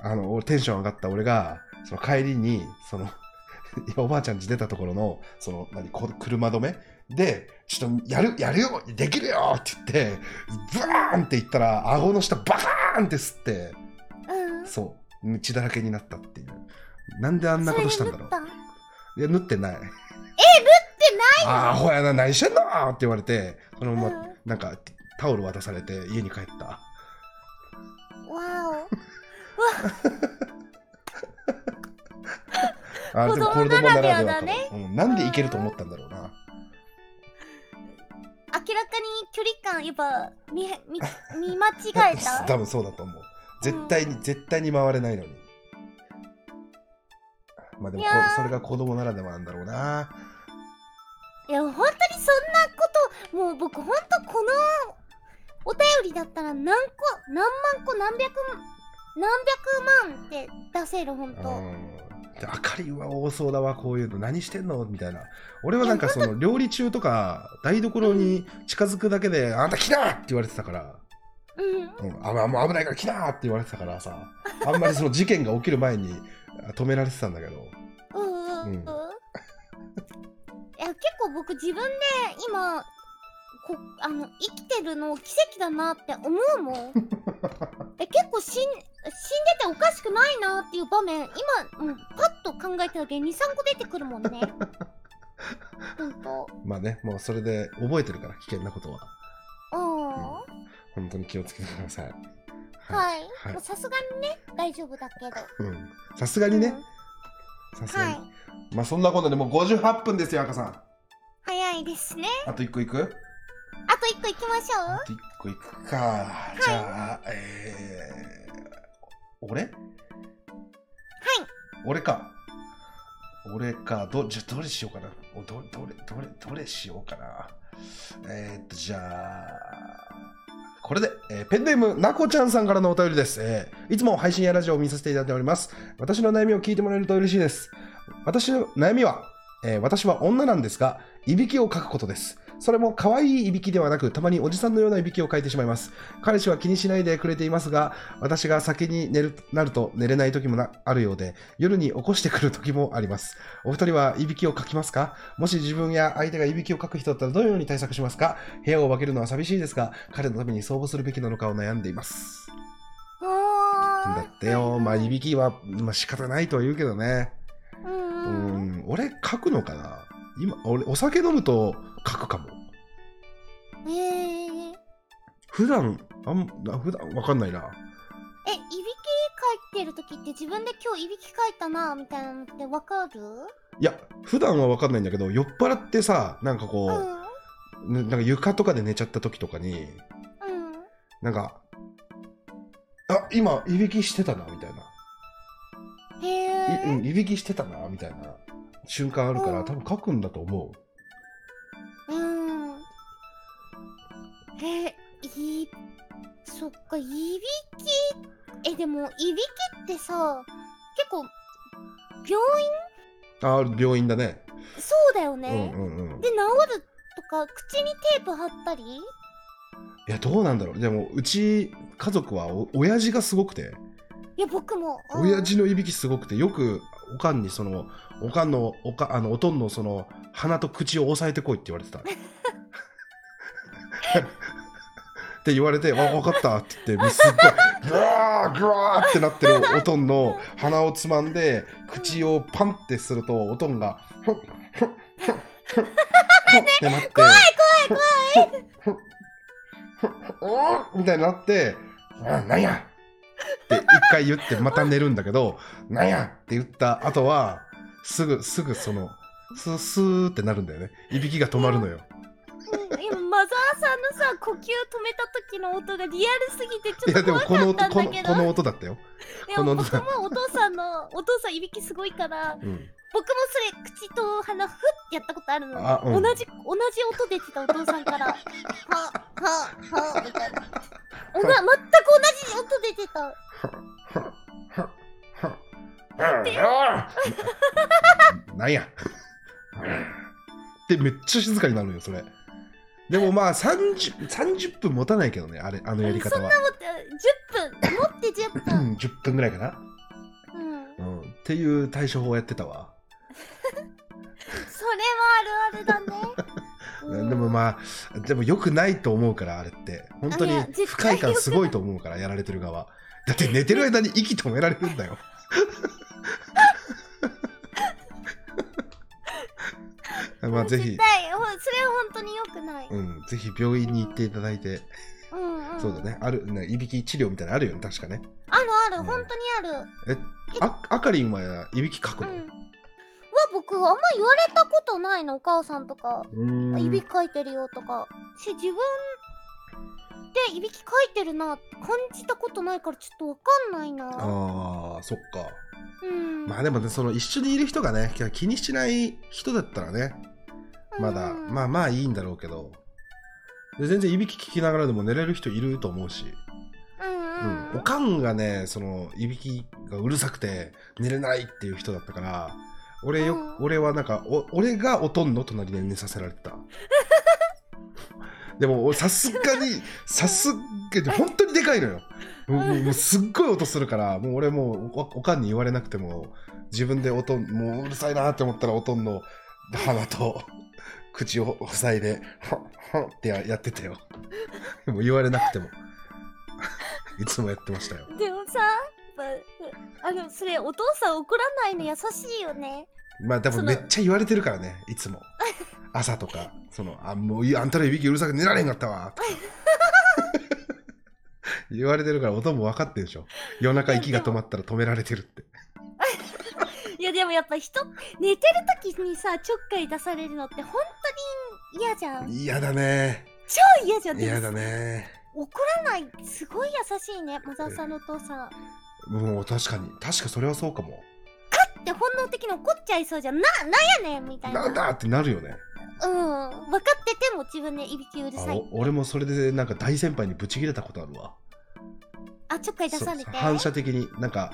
あの俺テンション上がった俺がその帰りにその おばあちゃん家出たところのその何こ車止め？でちょっとやるやるよできるよって言ってブワーンって言ったら顎の下バカーンって吸ってうん。そう血だらけになったっていう。なんであんなことしたんだろう。いや、縫ってない。え、縫ってないああ、アホやな、何してんの？って言われて、そのまま、うん。なんか、タオル渡されて家に帰った。たわ あ子供でもならではかだね。もうん。なんでいけると思ったんだろうな。お明らかに距離感やっぱ見 見 見間違えた？多分そうだと思う。絶対に、絶対に回れないのに。まあでもそれが子供ならではなんだろうな。いや本当にそんなこともう僕本当このお便りだったら何個何万個何百何百万って出せる本当うん。であかりは多そうだわ、こういうの。何してんの？みたいな。俺はなんかその料理中とか台所に近づくだけで、あんた来なって言われてたから。うん。うん、あまあもう危ないから来なって言われてたからさ。あんまりその事件が起きる前にあ止められてたんだけど。うん。うん。いや結構僕自分で今こあの生きてるの奇跡だなって思うもん。え結構死ん死んでておかしくないなっていう場面。今、うん、パッと考えただけで23個出てくるもんね。ほんとまあねもうそれで覚えてるから危険なことは。うん。本当に気をつけてください。はい。はい。もうさすがにね大丈夫だけど。うん。さすがにね。さすがに、はい。まあそんなことでもう58分ですよ赤さん。早いですね。あと1個いく？あと1個いきましょう。あと1個いくか。じゃあえー、俺？はい。俺か。俺か。どじゃあどれしようかな。おどどれどれどれしようかな。えー、っとじゃあこれで、えーペンネームなこちゃんさんからのお便りです、えーいつも配信やラジオを見させていただいております。私の悩みを聞いてもらえると嬉しいです。私の悩みは、えー私は女なんですがいびきをかくことですそれも可愛いいびきではなくたまにおじさんのようないびきをかいてしまいます。彼氏は気にしないでくれていますが私が先に寝るなると寝れない時もなあるようで夜に起こしてくる時もあります。お二人はいびきをかきますか？もし自分や相手がいびきをかく人だったらどのように対策しますか？部屋を分けるのは寂しいですが彼のために相互するべきなのかを悩んでいます。だってよまあいびきは、まあ、仕方ないとは言うけどね。うん。俺書くのかな？今俺お酒飲むと書くかも。えー、普段あん普段わかんないな。え、いびきかいてるときって自分で今日いびきかいたなみたいなのってわかる？いや普段はわかんないんだけど酔っ払ってさなんかうん。こう、ねなんか床とかで寝ちゃった時とかにうん。なんかあ今いびきしてたなみたいな。へえ。い,、うん、いびきしてたなみたいな瞬間あるからうん。多分書くんだと思ううん。え、い、そっか、いびき、え、でも、いびきってさ、結構、病院？あ病院だね。そうだようんね。うんうん。で、治るとか、口にテープ貼ったり？いやどうなんだろう。でもうち家族はお親父がすごくて。いや、僕も。うん。親父のいびきすごくてよくおかんにそのおかんのおかあのおとんのその鼻と口を押さえてこいって言われてたって言われて「あ分かった」って言ってすっごいグワーグワーってなってるおとんの鼻をつまんで口をパンってするとおとんがふっふっふっふっってなって怖い怖い怖いみたいになって「あなんや!」って一回言ってまた寝るんだけど「なんや!」って言った後はすぐすぐそのスースーってなるんだよね。いびきが止まるのよ。うん。今マザーさんのさ呼吸止めた時の音がリアルすぎてちいやでょっと怖もこの音このかったんだけど。この音だったよ、いや僕この音だもお父さんのお父さんいびきすごいからうん、僕もそれ口と鼻ふってやったことあるの、あうん。同じ同じ音出てたお父さんからはははみたいな。おな全く同じ音出てた。なんや。でめっちゃ静かになるよそれ。でもまあ 30, 30分持たないけどねあれあのやり方は。そんなもって10分持って10う分ん10分ぐらいかな、うん。うん、っていう対処法をやってたわ、あるあるだね、うん。でもまあでもよくないと思うからあれって。本当に不快感すごいと思うからやられてる側。だって寝てる間に息止められるんだよ。まあぜひ。それは本当に良くない、うん、ぜひ病院に行っていただいて、うんうん。そうだね。あるねいびき治療みたいなのあるよね確かね。あるある、うん。本当にある。えああかりんはいびきかくの？うん。は僕あんま言われたことないのお母さんとか、うーんいびきかいてるよとか。し自分でいびきかいてるなって感じたことないからちょっとわかんないな。あーそっか。うん。まあでもねその一緒にいる人がね気にしない人だったらねまだ、うん。まあまあいいんだろうけど。で全然いびき聞きながらでも寝れる人いると思うし、うんうん。うん。おかんがねそのいびきがうるさくて寝れないっていう人だったから俺よ、うん。俺はなんかお俺がおとんの隣で寝させられてた。でも俺さすがに さすがに本当にでかいのよ。もうすっごい音するからもう俺もうおおかんに言われなくても自分でおとんもううるさいなって思ったらおとんの鼻と口を塞いではっはっってややってたよ。でも言われなくても。いつもやってましたよ。でもさぱあのそれお父さん怒らないの優しいよね。まあでもめっちゃ言われてるからねいつも。朝とか。そのあもういあんたのいびきうるさくて寝られへんかったわ。と か言われてるから音も分かってるでしょ。夜中息が止まったら止められてるって。いや でもやっぱ人寝てる時にさちょっかい出されるのって本当に嫌じゃん。嫌だね。超嫌じゃん。嫌だね。怒らないすごい優しいねマザーさんのお父さんもう確かに。確かそれはそうかも。で本能的に怒っちゃいそうじゃん。ななんやねんみたいな。なんだってなるよね。うん。分かってても自分でいびきうるあさい。お俺もそれでなんか大先輩にブチ切れたことあるわ。あちょっかい出されて？そ反射的になんか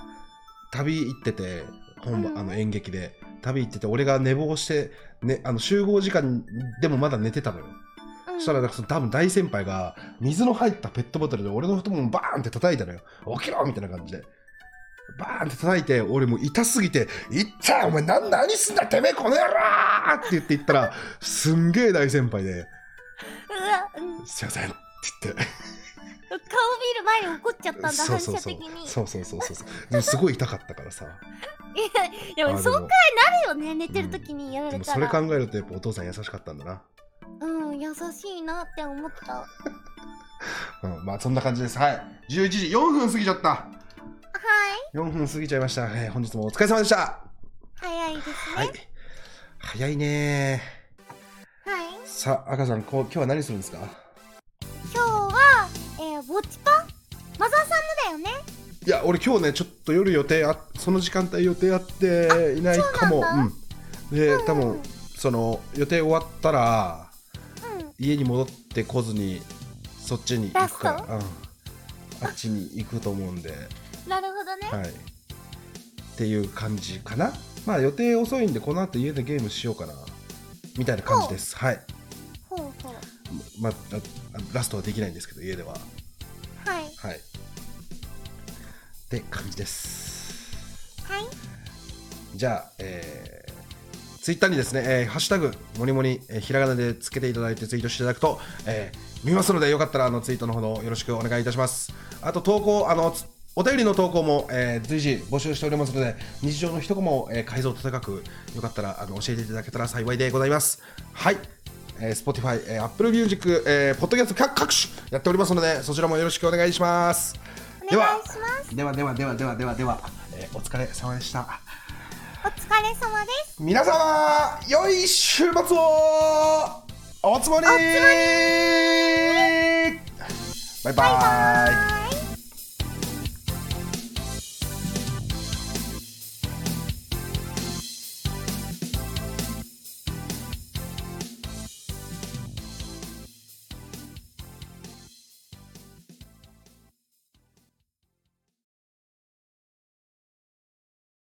旅行ってて本場、うん。あの演劇で。旅行ってて俺が寝坊して、ね、あの集合時間でもまだ寝てたのよ、うん。そしたらなんかその多分大先輩が水の入ったペットボトルで俺の太ももバーンって叩いたのよ。起きろみたいな感じでバーンって叩いて俺もう痛すぎて「いったお前何何すんだてめえこの野郎!」って言って言ったらすんげえ大先輩でうわ、うん、「すいません」って言って。顔見る前に怒っちゃったんだ反そうそうそう。射的に。そうそうそうそうそう。でもすごい痛かったからさ。いやでもあそうかもなるよね寝てる時にやらでもれたら、それ考えるとやっぱお父さん優しかったんだな。うん優しいなって思った。うん、まあそんな感じです。はい。11時4分過ぎちゃった。はい4分過ぎちゃいました。えー本日もお疲れ様でした。早いですねはい。早いねはいー。さあ、赤さん、こう今日は何するんですか？今日は、えー、ぼっちパン？マザーさんのだよねいや、俺今日ね、ちょっと夜予定あ、その時間帯予定あっていないかも。そうなんうん。で、うん多分、その予定終わったら、うん家に戻ってこずに、そっちに行くから、うん。あっちに行くと思うんで、なるほどね、はい。っていう感じかな。まあ予定遅いんで、この後家でゲームしようかな。みたいな感じです。はい。ほうほうまあ、あラストはできないんですけど、家では。はいはい。って感じです。はいじゃあ、えー、ツイッターにですね、えーハッシュタグ、もりもり、えーひらがなでつけていただいてツイートしていただくと、えー見ますので、よかったらあのツイートのほどよろしくお願いいたします。あと、投稿、あの、つお便りの投稿も、えー随時募集しておりますので、日常の一コマを、えー解像度高く、よかったらあの教えていただけたら幸いでございます。はい。えー、Spotify、えー、Apple Music、えー、ポッドキャスト各各種やっておりますので、そちらもよろしくお願いします。お願いしますではではではではではでは、えーお疲れ様でした。お疲れ様です皆様良い週末をおつもりバイバイバイバ